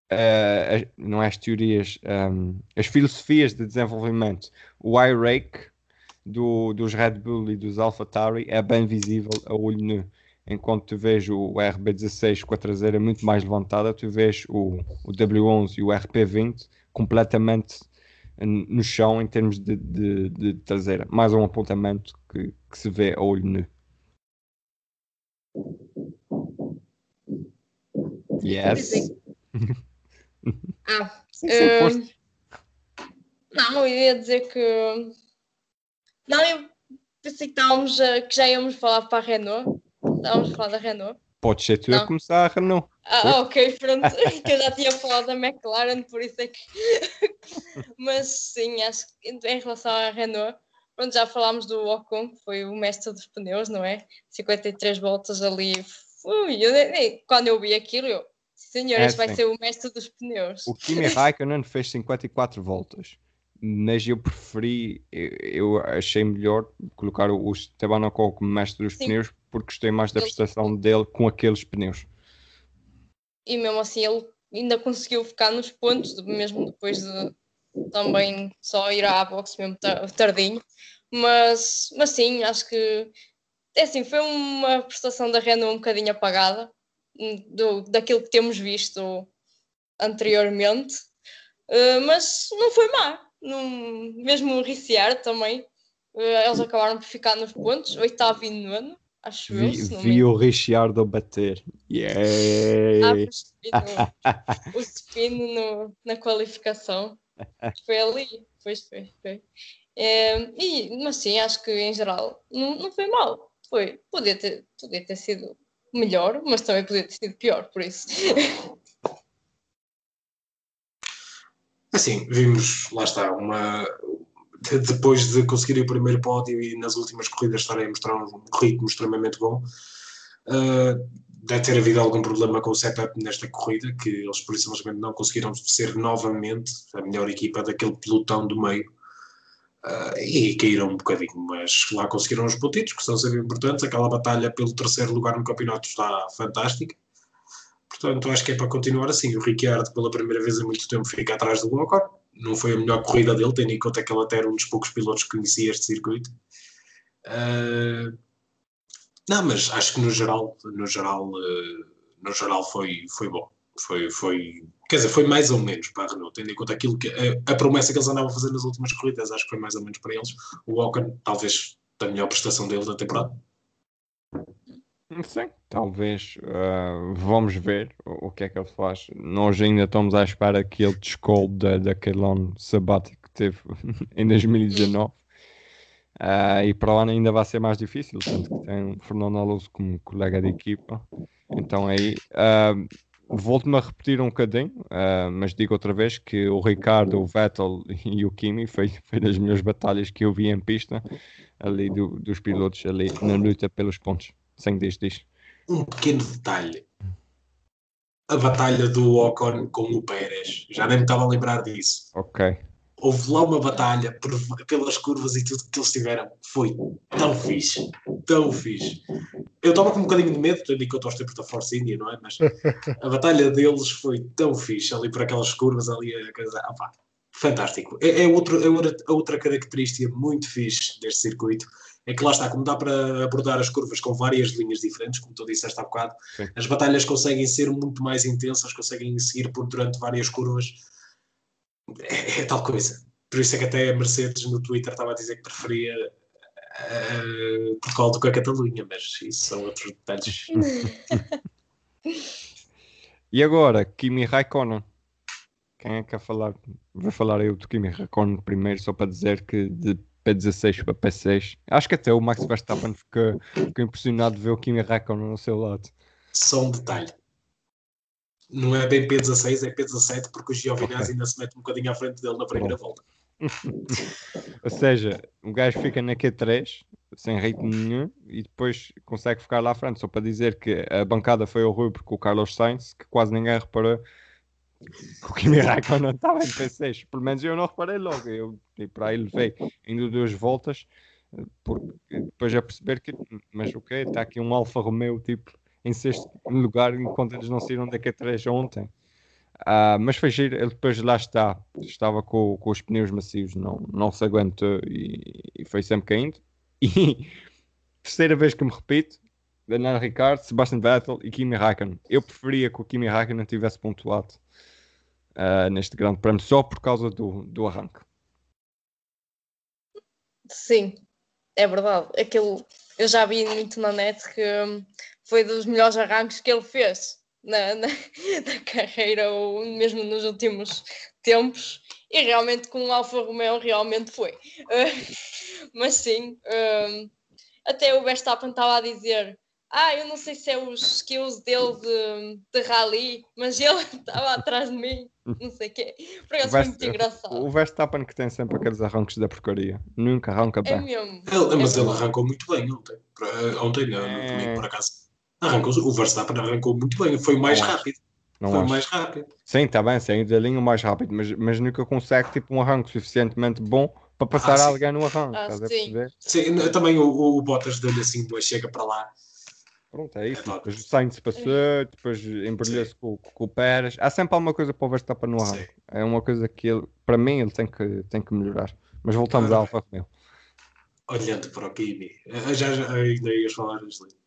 eh, as- não é as teorias, ahm, as filosofias de desenvolvimento. O iRake do, dos Red Bull e dos AlphaTauri é bem visível a olho nu. Enquanto tu vês o RB16 com a traseira muito mais levantada, tu vês o, o W11 e o RP20 completamente no chão em termos de, de, de traseira. Mais um apontamento que, que se vê a olho nu. Yes. (laughs) Ah, Sim, sim, Hum, não, eu ia dizer que. Não, eu pensei que, estávamos a- que já íamos falar para a Renault. Estávamos a falar da Renault. Pode ser tu a Não. começar, Renault. Ah, ok, pronto. (laughs) que eu já tinha falado da McLaren, por isso é que. (laughs) Mas sim, acho que em relação à Renault, pronto, já falámos do Ocon, que foi o mestre dos pneus, não é? 53 voltas ali. Ui, eu nem- quando eu vi aquilo, eu. Senhor, É, este vai sim. ser o mestre dos pneus. O Kimi (laughs) Raikkonen fez 54 voltas, mas eu preferi, eu, eu achei melhor colocar o, o Esteban Ocon como mestre dos Sim. pneus porque gostei mais da Ele- prestação dele com aqueles pneus. e mesmo assim ele ainda conseguiu ficar nos pontos, mesmo depois de também só ir à box mesmo tar- tardinho. Mas, mas sim, acho que é assim, foi uma prestação da Renault um bocadinho apagada hum, do, daquilo que temos visto anteriormente, Uh, mas não foi má. Não, mesmo o Ricciardo também, uh, eles acabaram por ficar nos pontos, oitavo e nono, acho eu. Vi, me vi o Ricciardo bater. Ah, Yeah. (laughs) o spin, o spin no- na qualificação. Foi ali. Pois foi, foi. É, e, mas sim, acho que em geral não, não foi mal. Foi. Podia ter, podia ter sido melhor, mas também podia ter sido pior, por isso. (laughs) Assim, vimos, lá está, uma. de- Depois de conseguir o primeiro pódio e nas últimas corridas estarem a mostrar um ritmo extremamente bom, uh, deve ter havido algum problema com o setup nesta corrida, que eles por isso simplesmente não conseguiram ser novamente a melhor equipa daquele pelotão do meio. Uh, e caíram um bocadinho, mas lá conseguiram os pontitos, que são sempre importantes. Aquela batalha pelo terceiro lugar no campeonato está fantástica. Portanto, acho que é para continuar assim. O Ricciardo, pela primeira vez em muito tempo, fica atrás do Ocon. Não foi a melhor corrida dele, tendo em conta que ele até era um dos poucos pilotos que conhecia este circuito. Uh, não, mas acho que no geral, no geral, uh, no geral foi, foi bom. Foi, foi, quer dizer, foi mais ou menos para a Renault, tendo em conta aquilo que a, a promessa que eles andavam a fazer nas últimas corridas, acho que foi mais ou menos para eles. O Ocon talvez da melhor prestação dele da temporada. Sim, talvez. Uh, vamos ver o, que é que ele faz. Nós ainda estamos à espera que ele descole da, daquele ano sabático que teve (laughs) em 2019. Uh, ah, e para lá ainda vai ser mais difícil, tanto que tem o Fernando Alonso como colega de equipa. Então aí uh, volto-me a repetir um bocadinho, uh, mas digo outra vez que o Ricardo, o Vettel e o Kimi foi, foi das melhores batalhas que eu vi em pista ali do, dos pilotos ali na luta pelos pontos. Sem diz, diz. Um pequeno detalhe. A batalha do Ocon com o Pérez. Já nem me estava a lembrar disso. Ok. Houve lá uma batalha por, pelas curvas e tudo que eles tiveram. Foi tão fixe. Tão fixe. Eu estava com um bocadinho de medo, tendo em conta os tempos da Force India, não é? Mas a batalha deles foi tão fixe ali por aquelas curvas ali. Ah, pá, fantástico. É, é, outro, é outra característica muito fixe deste circuito é que lá está, como dá para abordar as curvas com várias linhas diferentes, como tu disseste há bocado, Sim. as batalhas conseguem ser muito mais intensas, conseguem seguir por durante várias curvas. É, é, tal coisa. Por isso é que até a Mercedes no Twitter estava a dizer que preferia uh, Portugal do que a Catalunha, mas isso são outros detalhes. (laughs) e agora, Kimi Raikkonen. Quem é que quer falar? Vou falar eu do Kimi Raikkonen primeiro, só para dizer que de P16 para P6. Acho que até o Max Verstappen ficou, ficou impressionado de ver o Kimi Raikkonen no seu lado. Só um detalhe. Não é bem P16, é P17, porque o Giovinazzi okay. ainda se mete um bocadinho à frente dele na primeira Bom. volta. (laughs) Ou seja, um gajo fica na Q3 sem ritmo nenhum e depois consegue ficar lá à frente. Só para dizer que a bancada foi horrível porque o Carlos Sainz, que quase ninguém reparou, o Kimi Raikkonen estava em P6. Pelo menos eu não reparei logo. Eu tipo, aí levei ainda duas voltas, porque depois já perceber que, mas ok, está aqui um Alfa Romeo tipo em sexto lugar, enquanto eles não saíram da Q3 ontem. Uh, mas foi giro, ele depois lá está, estava com, com os pneus macios, não, não se aguentou e, e foi sempre caindo. E (laughs) terceira vez que me repito, Daniel Ricciardo, Sebastian Vettel e Kimi Raikkonen. Eu preferia que o Kimi Raikkonen tivesse pontuado uh, neste grande prémio só por causa do, do arranque. Sim, é verdade. Aquilo, eu já vi muito na net que hum, foi dos melhores arranques que ele fez na, (laughs) na, na, carreira ou mesmo nos últimos tempos. E realmente com o Alfa Romeo realmente foi. Uh, (laughs) mas sim, uh, até o Verstappen estava a dizer ah, eu não sei se é os skills dele de, de rally, mas ele (laughs) estava atrás de mim, (laughs) não sei o quê. Por acaso foi muito engraçado. O Verstappen que tem sempre aqueles arrancos da porcaria, nunca arranca bem. É mesmo. Ele, mas é ele arrancou muito bem ontem, ontem não, é... domingo por acaso. Arrancou, o Verstappen arrancou muito bem, foi o mais não rápido. Não foi o mais rápido. Sim, está bem, sim, da linha o mais rápido, mas, mas nunca consegue tipo, um arranque suficientemente bom para passar ah, alguém no arranque. Ah, sim. sim, também o, o Bottas dele assim, chega para lá Pronto, é isso. Depois o Sainz passou, depois embrulhou-se com, com, o Pérez. Há sempre alguma coisa para o Verstappen no arranque. É uma coisa que ele, para mim, ele tem que, tem que melhorar. Mas voltamos ah, à Alfa Romeo. Olhando para o Kimi, eh, já, já ainda ias falar, Angelina.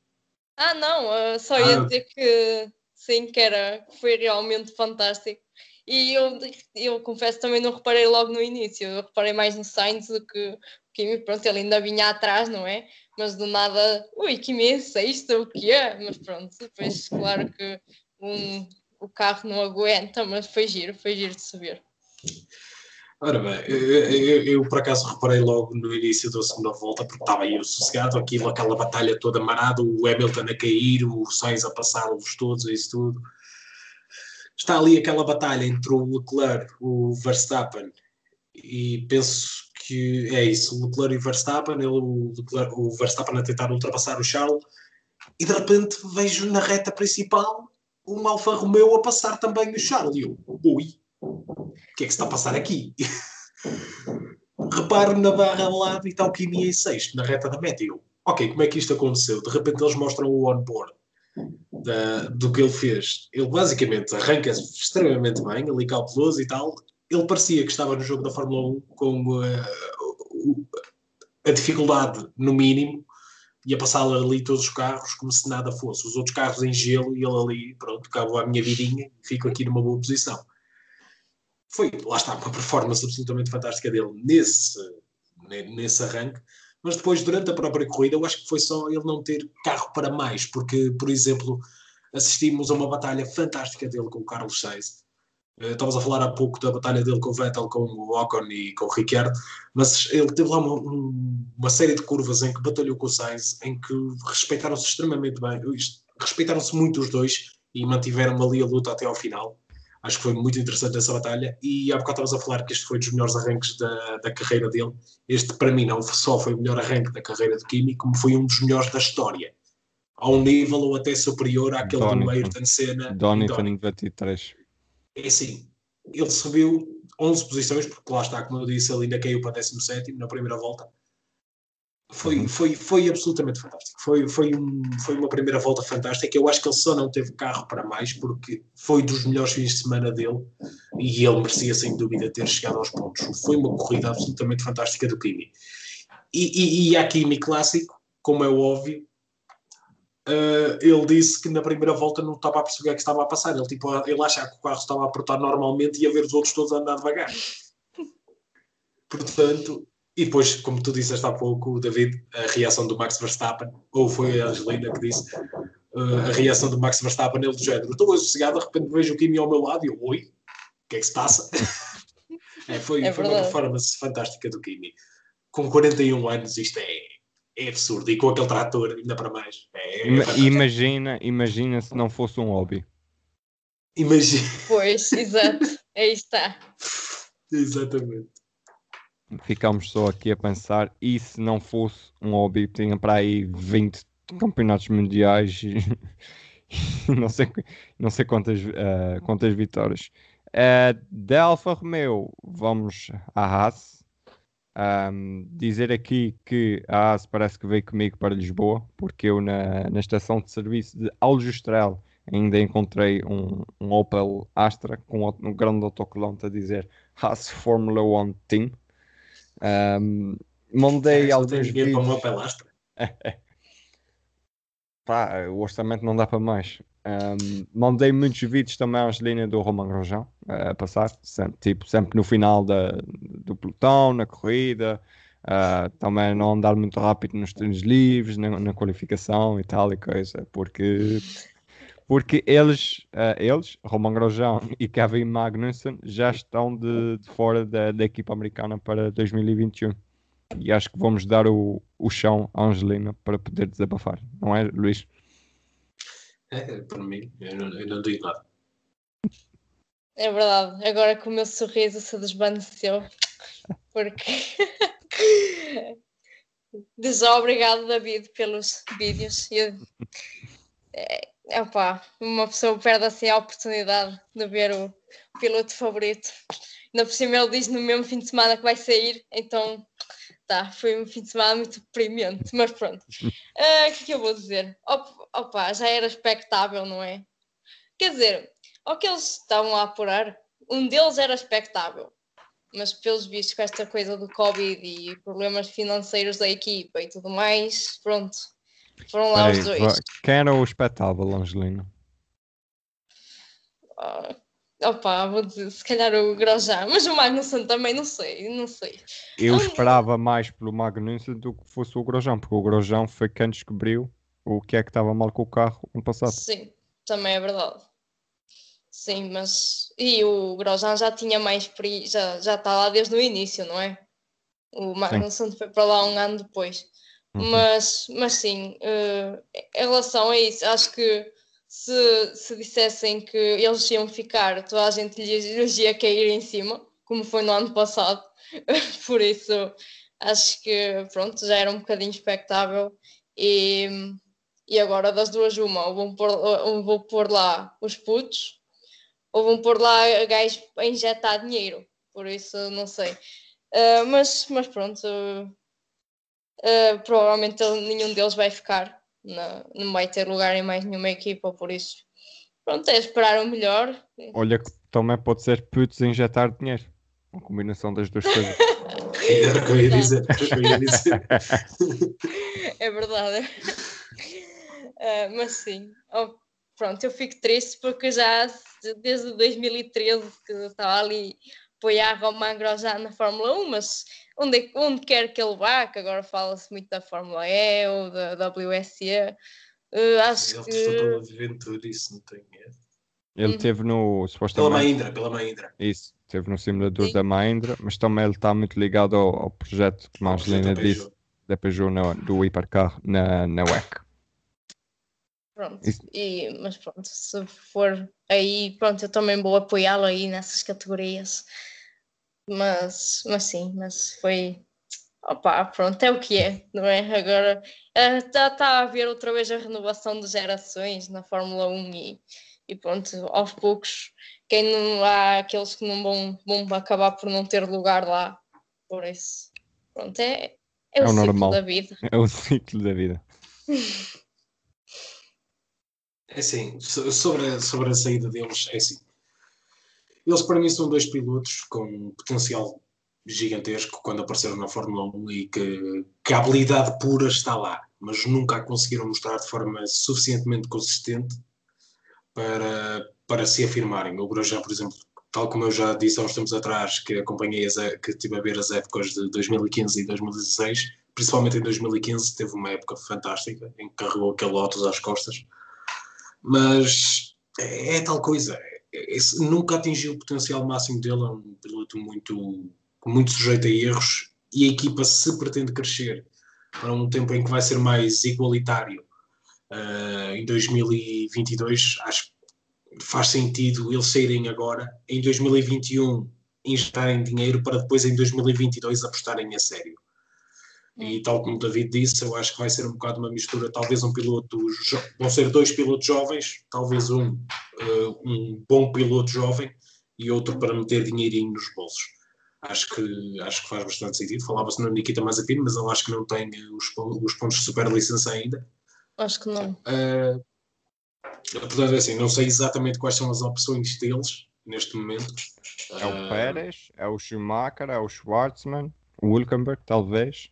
Ah, não, uh, só ia ah. dizer que sim, que era, foi realmente fantástico. E eu, eu confesso também não reparei logo no início, eu reparei mais no Sainz do que Kimi, pronto, ele ainda vinha atrás, não é? mas do nada, ui, que imensa, isto o que é? Mas pronto, depois, claro que um, o carro não aguenta, mas foi giro, foi giro de subir. Ora bem, eu, eu, eu, por acaso reparei logo no início da segunda volta, porque estava aí sossegado, aquilo, aquela batalha toda marada, o Hamilton a cair, o Sainz a passar-os todos, isso tudo. Está ali aquela batalha entre o Leclerc, o Verstappen, e penso que é isso, o Leclerc e Verstappen, ele, o, Leclerc, o Verstappen a tentar ultrapassar o Charles, e de repente vejo na reta principal um Alfa Romeo a passar também o Charles. E eu, ui, o que é que se está a passar aqui? (laughs) Reparo na barra de lado e está o Kimi em sexto, na reta da meta. E eu, ok, como é que isto aconteceu? De repente eles mostram o onboard da, do que ele fez. Ele basicamente arranca extremamente bem, ali cauteloso e tal, ele parecia que estava no jogo da Fórmula 1 com uh, a dificuldade no mínimo e a passar ali todos os carros como se nada fosse. Os outros carros em gelo e ele ali, pronto, acabou a minha vidinha e fico aqui numa boa posição. Foi, lá está, uma performance absolutamente fantástica dele nesse, nesse arranque, mas depois, durante a própria corrida, eu acho que foi só ele não ter carro para mais, porque, por exemplo, assistimos a uma batalha fantástica dele com o Carlos Sainz. Uh, Estavas a falar há pouco da batalha dele com o Vettel, com o Ocon e com o Ricciardo, mas ele teve lá uma, uma série de curvas em que batalhou com o Sainz, em que respeitaram-se extremamente bem, respeitaram-se muito os dois e mantiveram ali a luta até ao final. Acho que foi muito interessante essa batalha. E há bocado estavas a falar que este foi dos melhores arranques da, da carreira dele. Este, para mim, não só foi o melhor arranque da carreira de Kimi, como foi um dos melhores da história. A um nível ou até superior àquele Donington. do Ayrton Senna. Donington 23. É assim, ele subiu 11 posições, porque lá está, como eu disse, ele ainda caiu para 17 na primeira volta. Foi, uhum. foi, foi absolutamente fantástico. Foi, foi, um, foi uma primeira volta fantástica. Eu acho que ele só não teve carro para mais, porque foi dos melhores fins de semana dele e ele merecia, sem dúvida, ter chegado aos pontos. Foi uma corrida absolutamente fantástica do Kimi. E, e, e a Kimi clássico, como é óbvio, uh, ele disse que na primeira volta não estava a perceber o que estava a passar. Ele, tipo, ele achava que o carro estava a apertar normalmente e a ver os outros todos a andar devagar. (laughs) Portanto, e depois, como tu disseste há pouco, David, a reação do Max Verstappen, ou foi a Angelina que disse, uh, a reação do Max Verstappen, ele do género, estou sossegado, de repente vejo o Kimi ao meu lado e eu, oi, o que é que se passa? (laughs) é, foi, é foi uma performance fantástica do Kimi. Com 41 anos, isto é, é absurdo. E com aquele trator, ainda para mais. É, é imagina, imagina se não fosse um hobby. Imagina. Pois, (laughs) exato. Aí está. Exatamente ficamos só aqui a pensar, e se não fosse um hobby, tinha para aí 20 campeonatos mundiais (laughs) e, não, sei, não sei quantas, uh, quantas vitórias. Uh, da Alfa Romeo, vamos à Haas. Um, dizer aqui que a Haas parece que veio comigo para Lisboa, porque eu na, na estação de serviço de Aljustrel ainda encontrei um, um Opel Astra com um grande autocolante a dizer Haas Formula One Team. Um, mandei é, alguns vídeos. para uma pelastra. (laughs) Pá, o orçamento não dá para mais. Um, mandei muitos vídeos também à Angelina do Roman Grosjean a passar, sempre, tipo, sempre no final da, do pelotão, na corrida, uh, também não andar muito rápido nos treinos livres, na, na, qualificação e tal e coisa, porque porque eles, uh, eles, Roman Grosjean (laughs) e Kevin Magnussen, já estão de, de fora da, da, equipa americana para 2021. E acho que vamos dar o, o chão à Angelina para poder desabafar, não é, Luís? É, para mim, eu não, eu não digo nada. É verdade, agora que o meu sorriso se desvaneceu, porque. (laughs) Desde obrigado, David, pelos vídeos. Eu... É, Opa, uma pessoa perde assim a oportunidade de ver o piloto favorito. Ainda por cima ele diz no mesmo fim de semana que vai sair, então tá, foi um fim de semana muito deprimente, mas pronto. Ah, o uh, que é que eu vou dizer? Opa, já era expectável, não é? Quer dizer, o que eles estavam a apurar, um deles era expectável, mas pelos vistos com esta coisa do Covid e problemas financeiros da equipa e tudo mais, pronto, foram lá Peraí, os dois. Quem era o espetáculo, Angelino? Uh, opa, vou dizer, se calhar o Grosjean, mas o Magnussen também, não sei, não sei. Eu esperava mais pelo Magnussen do que fosse o Grosjean, porque o Grosjean foi quem descobriu o que é que estava mal com o carro no passado. Sim, também é verdade. Sim, mas. E o Grosjean já tinha mais. Já, já está lá desde o início, não é? O Magnussen Sim. foi para lá um ano depois. Uhum. Mas, mas sim, uh, em relação a isso, acho que se, se dissessem que eles iam ficar, toda a gente lhes ia cair em cima, como foi no ano passado. (laughs) Por isso, acho que pronto, já era um bocadinho expectável. E, e agora das duas, uma, ou vão pôr, ou vão pôr lá os putos, ou vão pôr lá gajos a injetar dinheiro. Por isso, não sei. Uh, mas, mas pronto, uh, provavelmente nenhum deles vai ficar, não, não vai ter lugar em mais nenhuma equipa, por isso pronto, é esperar o melhor. Olha que também pode ser putos injetar dinheiro, uma combinação das duas coisas. (laughs) Era o que eu ia dizer. (laughs) é verdade. Uh, mas sim, oh, pronto, eu fico triste porque já desde 2013 que estava ali apoiar Romain Grosjean na Fórmula 1, mas onde, onde quer que ele vá, que agora fala-se muito da Fórmula E ou da WSE, uh, acho Ele que... testou pela Ventura, isso não tem erro. Ele Uhum. teve no, Pela supostamente, Mahindra, pela Mahindra. isso, teve no simulador Sim. da Mahindra, mas também ele está muito ligado ao, ao projeto, como a Ao projeto Angelina da disse, da Peugeot na- do hipercarro na, na WEC. Pronto, e, mas pronto, se for aí, pronto, eu também vou apoiá-lo aí nessas categorias. Mas, mas sim, mas foi. Opa, pronto, é o que é, não é? Agora está a haver outra vez a renovação de gerações na Fórmula 1 e, e pronto, aos poucos, quem não há aqueles que não vão, vão acabar por não ter lugar lá. Por isso, pronto, é, é, É o o normal. da vida. É o (laughs) ciclo da vida. (laughs) É assim, so- sobre a, sobre a saída deles, é assim. Eles para mim são dois pilotos com um potencial gigantesco quando apareceram na Fórmula 1 e que, que a habilidade pura está lá, mas nunca a conseguiram mostrar de forma suficientemente consistente para, para se afirmarem. O Grosjean, por exemplo, tal como eu já disse há uns tempos atrás, que acompanhei, as, que estive a ver as épocas de 2015 e 2016, principalmente em 2015, teve uma época fantástica em que carregou aquele Lotus às costas mas é, é tal coisa. É- esse- nunca atingiu o potencial máximo dele. É um piloto muito, muito sujeito a erros e a equipa, se pretende crescer para um tempo em que vai ser mais igualitário eh, em 2022, acho que faz sentido eles saírem agora, em 2021 injetarem dinheiro para depois em 2022 apostarem a sério. E tal como o David disse, eu acho que vai ser um bocado uma mistura, talvez um piloto, vão ser dois pilotos jovens, talvez um, eh, um bom piloto jovem e outro para meter dinheirinho nos bolsos. Acho que, acho que faz bastante sentido. Falava-se no Nikita Mazepin, mas ele acho que não tem eh, os, os pontos de superlicença ainda. Acho que não. Eh, portanto, é assim, não sei exatamente quais são as opções deles neste momento. É o Pérez, é o Schumacher, é o Schwartzman, o Hülkenberg, talvez.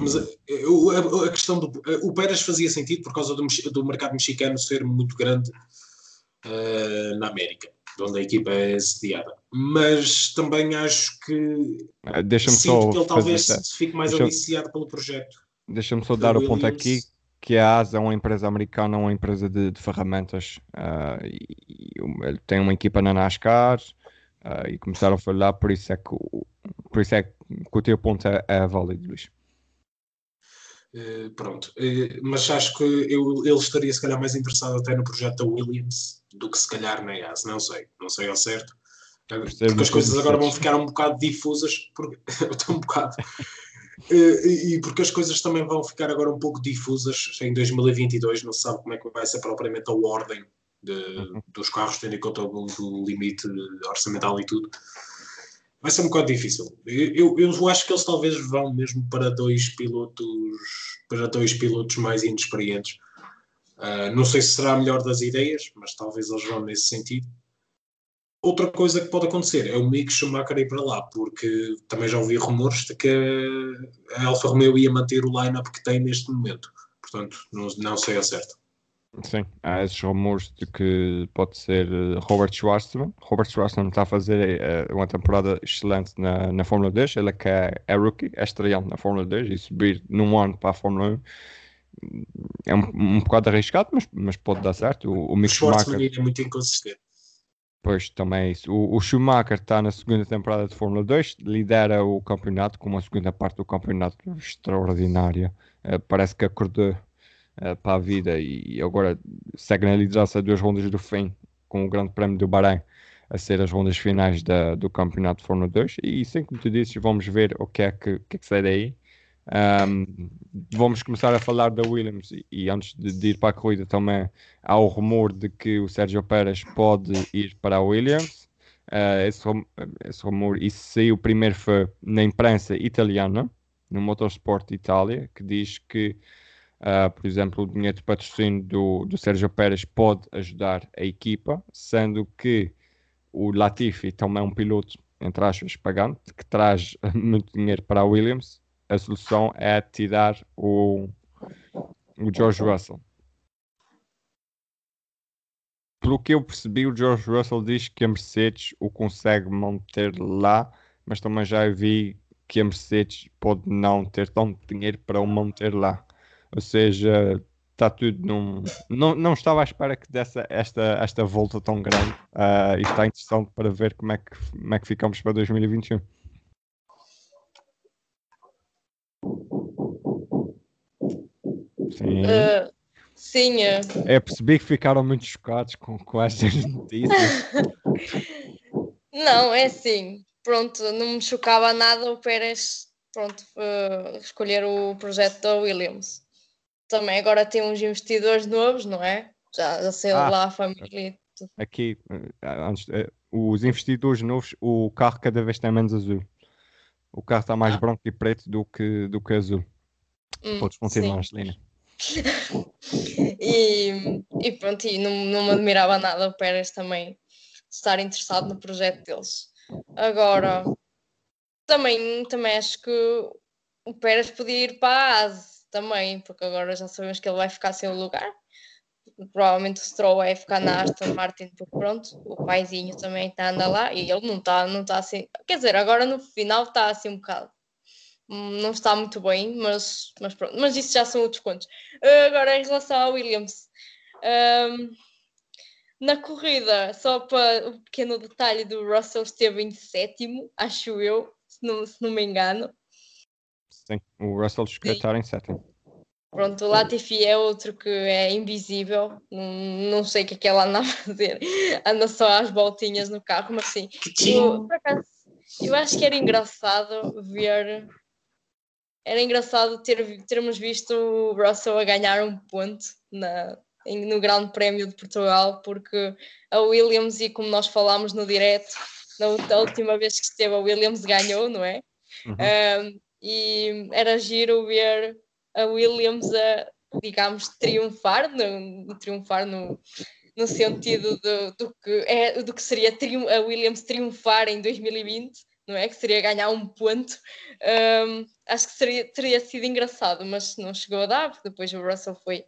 Mas a, eu- a- a questão do. O Pérez fazia sentido por causa do, do mercado mexicano ser muito grande eh, na América, de onde a equipa é sediada. Mas também acho que. eh, Deixa-me só que ele talvez se fique mais deixa- aliciado pelo projeto. Deixa-me só da dar o ponto aqui que a ASA é uma empresa americana, uma empresa de, de ferramentas ah, e, e ele tem uma equipa na NASCAR ah, e começaram a falar, por isso é que o, por isso é que o teu ponto é, é válido, Luís. Eh, pronto. Eh, mas acho que eu, ele estaria se calhar mais interessado até no projeto da Williams do que se calhar na EAS. Não sei. Não sei ao certo. Porque as coisas agora vão ficar um bocado difusas. Porque, (laughs) estou um bocado. Eh, E e porque as coisas também vão ficar agora um pouco difusas em 2022, não se sabe como é que vai ser propriamente a ordem de- Uhum. dos carros, tendo em conta o, o limite orçamental e tudo. Vai ser um bocado difícil. Eu, eu, eu acho que eles talvez vão mesmo para dois pilotos, para dois pilotos mais inexperientes. Ah, não sei se será a melhor das ideias, mas talvez eles vão nesse sentido. Outra coisa que pode acontecer é o Mick Schumacher ir para lá, porque também já ouvi rumores de que a Alfa Romeo ia manter o line-up que tem neste momento. Portanto, não, não sei ao certo. Sim, há esses rumores de que pode ser eh, Robert Schwarzman. Robert Schwarzman está a fazer eh, uma temporada excelente na, na Fórmula 2. Ele é que é, é rookie, é estreante na Fórmula 2 e subir num ano para a Fórmula 1 é um, um bocado arriscado, mas, mas pode dar certo. O, o O Mick Schwartzman Schumacher, é muito inconsistente. pois também é isso. O, o Schumacher está na segunda temporada de Fórmula 2, lidera o campeonato com uma segunda parte do campeonato extraordinária. Eh, parece que acordou eh, para a vida e agora segue na liderança duas rondas do fim com o Grande Prémio do Bahrein a ser as rondas finais da- do Campeonato de Fórmula 2 e sim, como tu dizes, vamos ver o que é que, que, é que sai daí. Ahm, vamos começar a falar da Williams e, e antes de, de ir para a corrida também há o rumor de que o Sérgio Pérez pode ir para a Williams. Ah, esse, esse rumor, isso saiu primeiro foi na imprensa italiana, no Motorsport Itália, que diz que Uh, por exemplo, o dinheiro de patrocínio do, do Sérgio Pérez pode ajudar a equipa, sendo que o Latifi também é um piloto, entre aspas, pagante, que traz (laughs) muito dinheiro para a Williams. A solução é tirar o, o George Russell. pelo que eu percebi, o George Russell diz que a Mercedes o consegue manter lá, mas também já vi que a Mercedes pode não ter tanto dinheiro para o manter lá. Ou seja, está tudo num. Não, não estava à espera que desse esta, esta volta tão grande. Uh, e está interessante para ver como é, que, como é que ficamos para 2021. Sim. Uh, sim. Uh... É, percebi que ficaram muito chocados com, com estas notícias. (laughs) não, é assim. Pronto, não me chocava nada o Pérez pronto, uh, escolher o projeto da Williams. Também agora tem uns investidores novos, não é? Já, já sei ah, lá a família. Aqui, antes, os investidores novos, o carro cada vez tem menos azul. O carro está mais ah. branco e preto do que, do que azul. Hum, Podes continuar, Celina. e, e pronto, e não, não me admirava nada o Pérez também estar interessado no projeto deles. Agora, também, também acho que o Pérez podia ir para a ASE também, porque agora já sabemos que ele vai ficar sem o lugar. Provavelmente o Stroll vai ficar na Aston Martin, porque pronto, o paizinho também está a andar lá e ele não está não tá assim. Quer dizer, agora no final está assim um bocado não está muito bem, mas, mas pronto, mas isso já são outros contos. Agora, em relação ao Williams, um, na corrida, só para o pequeno detalhe do Russell esteve em sétimo, acho eu, se não, se não me engano. Sim, o Russell estar em sétimo. Pronto, o Latifi é outro que é invisível, não, sei o que é que ela anda a fazer, anda só às voltinhas no carro, mas sim, eu, acaso, eu acho que era engraçado ver era engraçado ter, termos visto o Russell a ganhar um ponto na, no Grande Prémio de Portugal, porque a Williams, e como nós falámos no direto, na última vez que esteve, a Williams ganhou, não é? Uhum. Um, e era giro ver a Williams a, digamos, triunfar, no, triunfar no, no sentido do, do, que, é, do que seria a Williams triunfar em 2020 não é? Que seria ganhar um ponto. Um, acho que seria, teria sido engraçado, mas não chegou a dar, porque depois o Russell foi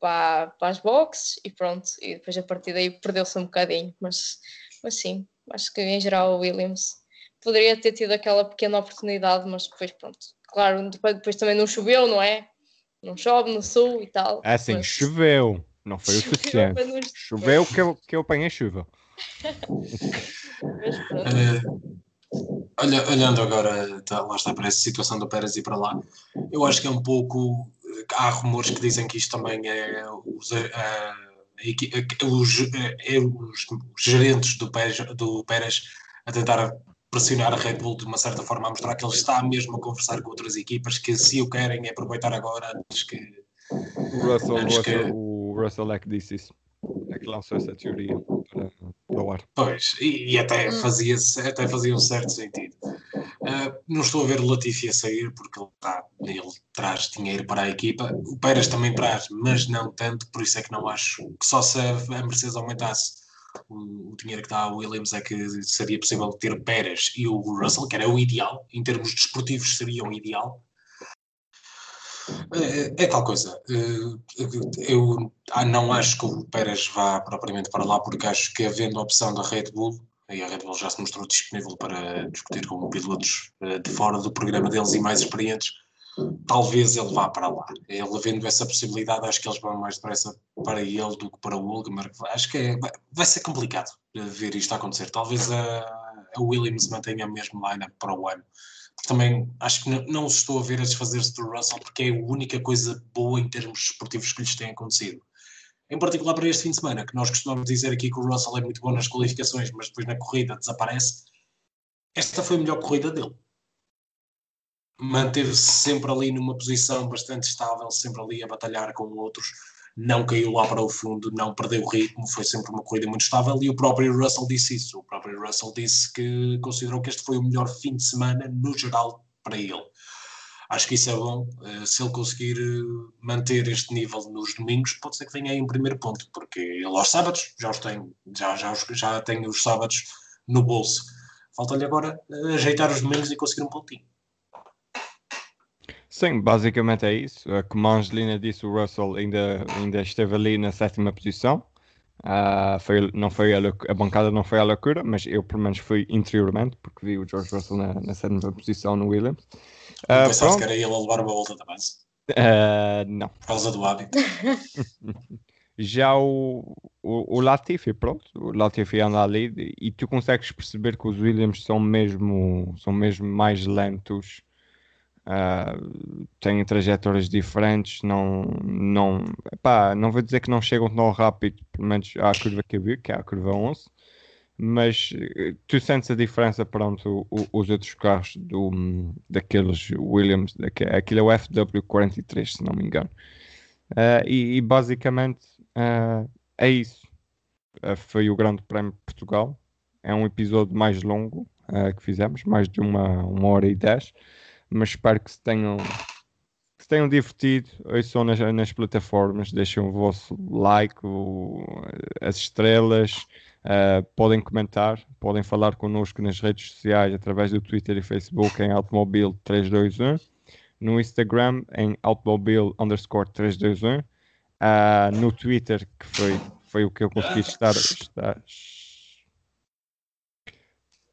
para, para as boxes e pronto, e depois a partir daí perdeu-se um bocadinho, mas, mas sim, acho que em geral o Williams poderia ter tido aquela pequena oportunidade, mas depois pronto, claro, depois, depois também não choveu, não é? Não chove no sul e tal. É assim, mas... choveu, não foi o suficiente. Choveu que eu, que eu apanhei chuva. mas pronto. Uh, Olha, olhando agora, tá, lá está para essa situação do Pérez e para lá, eu acho que é um pouco. Há rumores que dizem que isto também é os, os, é os, os gerentes do Pérez, do Pérez a tentar pressionar a Red Bull de uma certa forma a mostrar que ele está mesmo a conversar com outras equipas que se o querem é aproveitar agora antes que. O Russell, antes que... o Russell é que disse isso. É que lançou essa teoria para, para o ar. Pois, e, e até, hum. fazia, até fazia um certo sentido. Uh, não estou a ver o Latifi a sair porque ele, tá, ele traz dinheiro para a equipa. O Pérez também traz, mas não tanto, por isso é que não acho que só se a Mercedes aumentasse o, o dinheiro que dá a Williams é que seria possível ter Pérez e o Russell, que era o ideal, em termos desportivos seria o ideal. É, é, tal coisa. Eh, eu não acho que o Pérez vá propriamente para lá, porque acho que havendo a opção da Red Bull, e a Red Bull já se mostrou disponível para discutir com pilotos eh, de fora do programa deles e mais experientes, talvez ele vá para lá. Ele havendo essa possibilidade, acho que eles vão mais depressa para ele do que para o Hulkenberg. Acho que é, vai ser complicado ver isto acontecer. Talvez a, a Williams mantenha a mesma lineup para o ano também acho que não, se estou a ver a desfazer-se do Russell porque é a única coisa boa em termos esportivos que lhes tem acontecido. Em particular para este fim de semana, que nós costumamos dizer aqui que o Russell é muito bom nas qualificações, mas depois na corrida desaparece. Esta foi a melhor corrida dele. Manteve-se sempre ali numa posição bastante estável, sempre ali a batalhar com outros não caiu lá para o fundo, não perdeu o ritmo, foi sempre uma corrida muito estável e o próprio Russell disse isso. O próprio Russell disse que considerou que este foi o melhor fim de semana no geral para ele. Acho que isso é bom. Eh, se ele conseguir eh, manter este nível nos domingos, pode ser que venha aí um primeiro ponto, porque ele aos sábados já os tem, já, já, já tem os sábados no bolso. Falta-lhe agora eh, ajeitar os domingos e conseguir um pontinho. Sim, basicamente é isso. Como a Angelina disse, o Russell ainda, ainda esteve ali na sétima posição. Uh, foi, não foi a, a, bancada não foi a loucura, mas eu pelo menos fui interiormente, porque vi o George Russell na, na sétima posição no Williams. Uh, pensaste que era ele a levar uma volta da base? Uh, não. Por causa do hábito. (laughs) Já o, o, o, Latifi, pronto, o Latifi anda ali e tu consegues perceber que os Williams são mesmo, são mesmo mais lentos Uh, têm trajetórias diferentes, não, não, epá, não vou dizer que não chegam tão rápido, pelo menos à curva que eu vi, que é a curva 11, mas eh, tu sentes a diferença pronto, o, os outros carros do, daqueles Williams, aquilo é o FW43, se não me engano. Uh, e, e, basicamente uh, é isso. foi o Grande Prémio de Portugal. É um episódio mais longo que fizemos, mais de uma, uma hora e dez mas espero que se tenham, que se tenham divertido. Ouçam nas, nas plataformas, deixem o vosso like, o, as estrelas, uh, podem comentar, podem falar connosco nas redes sociais através do Twitter e Facebook em Automobil 321, no Instagram em Automobil underscore 321, uh, ah, no Twitter, que foi, foi o que eu consegui estar, estar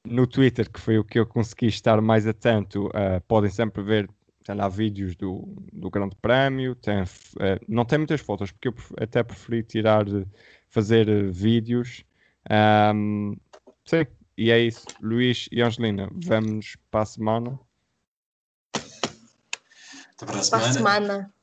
no Twitter, que foi o que eu consegui estar mais atento, uh, podem sempre ver tem lá vídeos do, do Grande Prémio, tem, uh, não tem muitas fotos, porque eu até preferi tirar, fazer eh, vídeos. Um, sim, e é isso. Luís e Angelina, vamos para a semana. Até para a semana. Para a semana.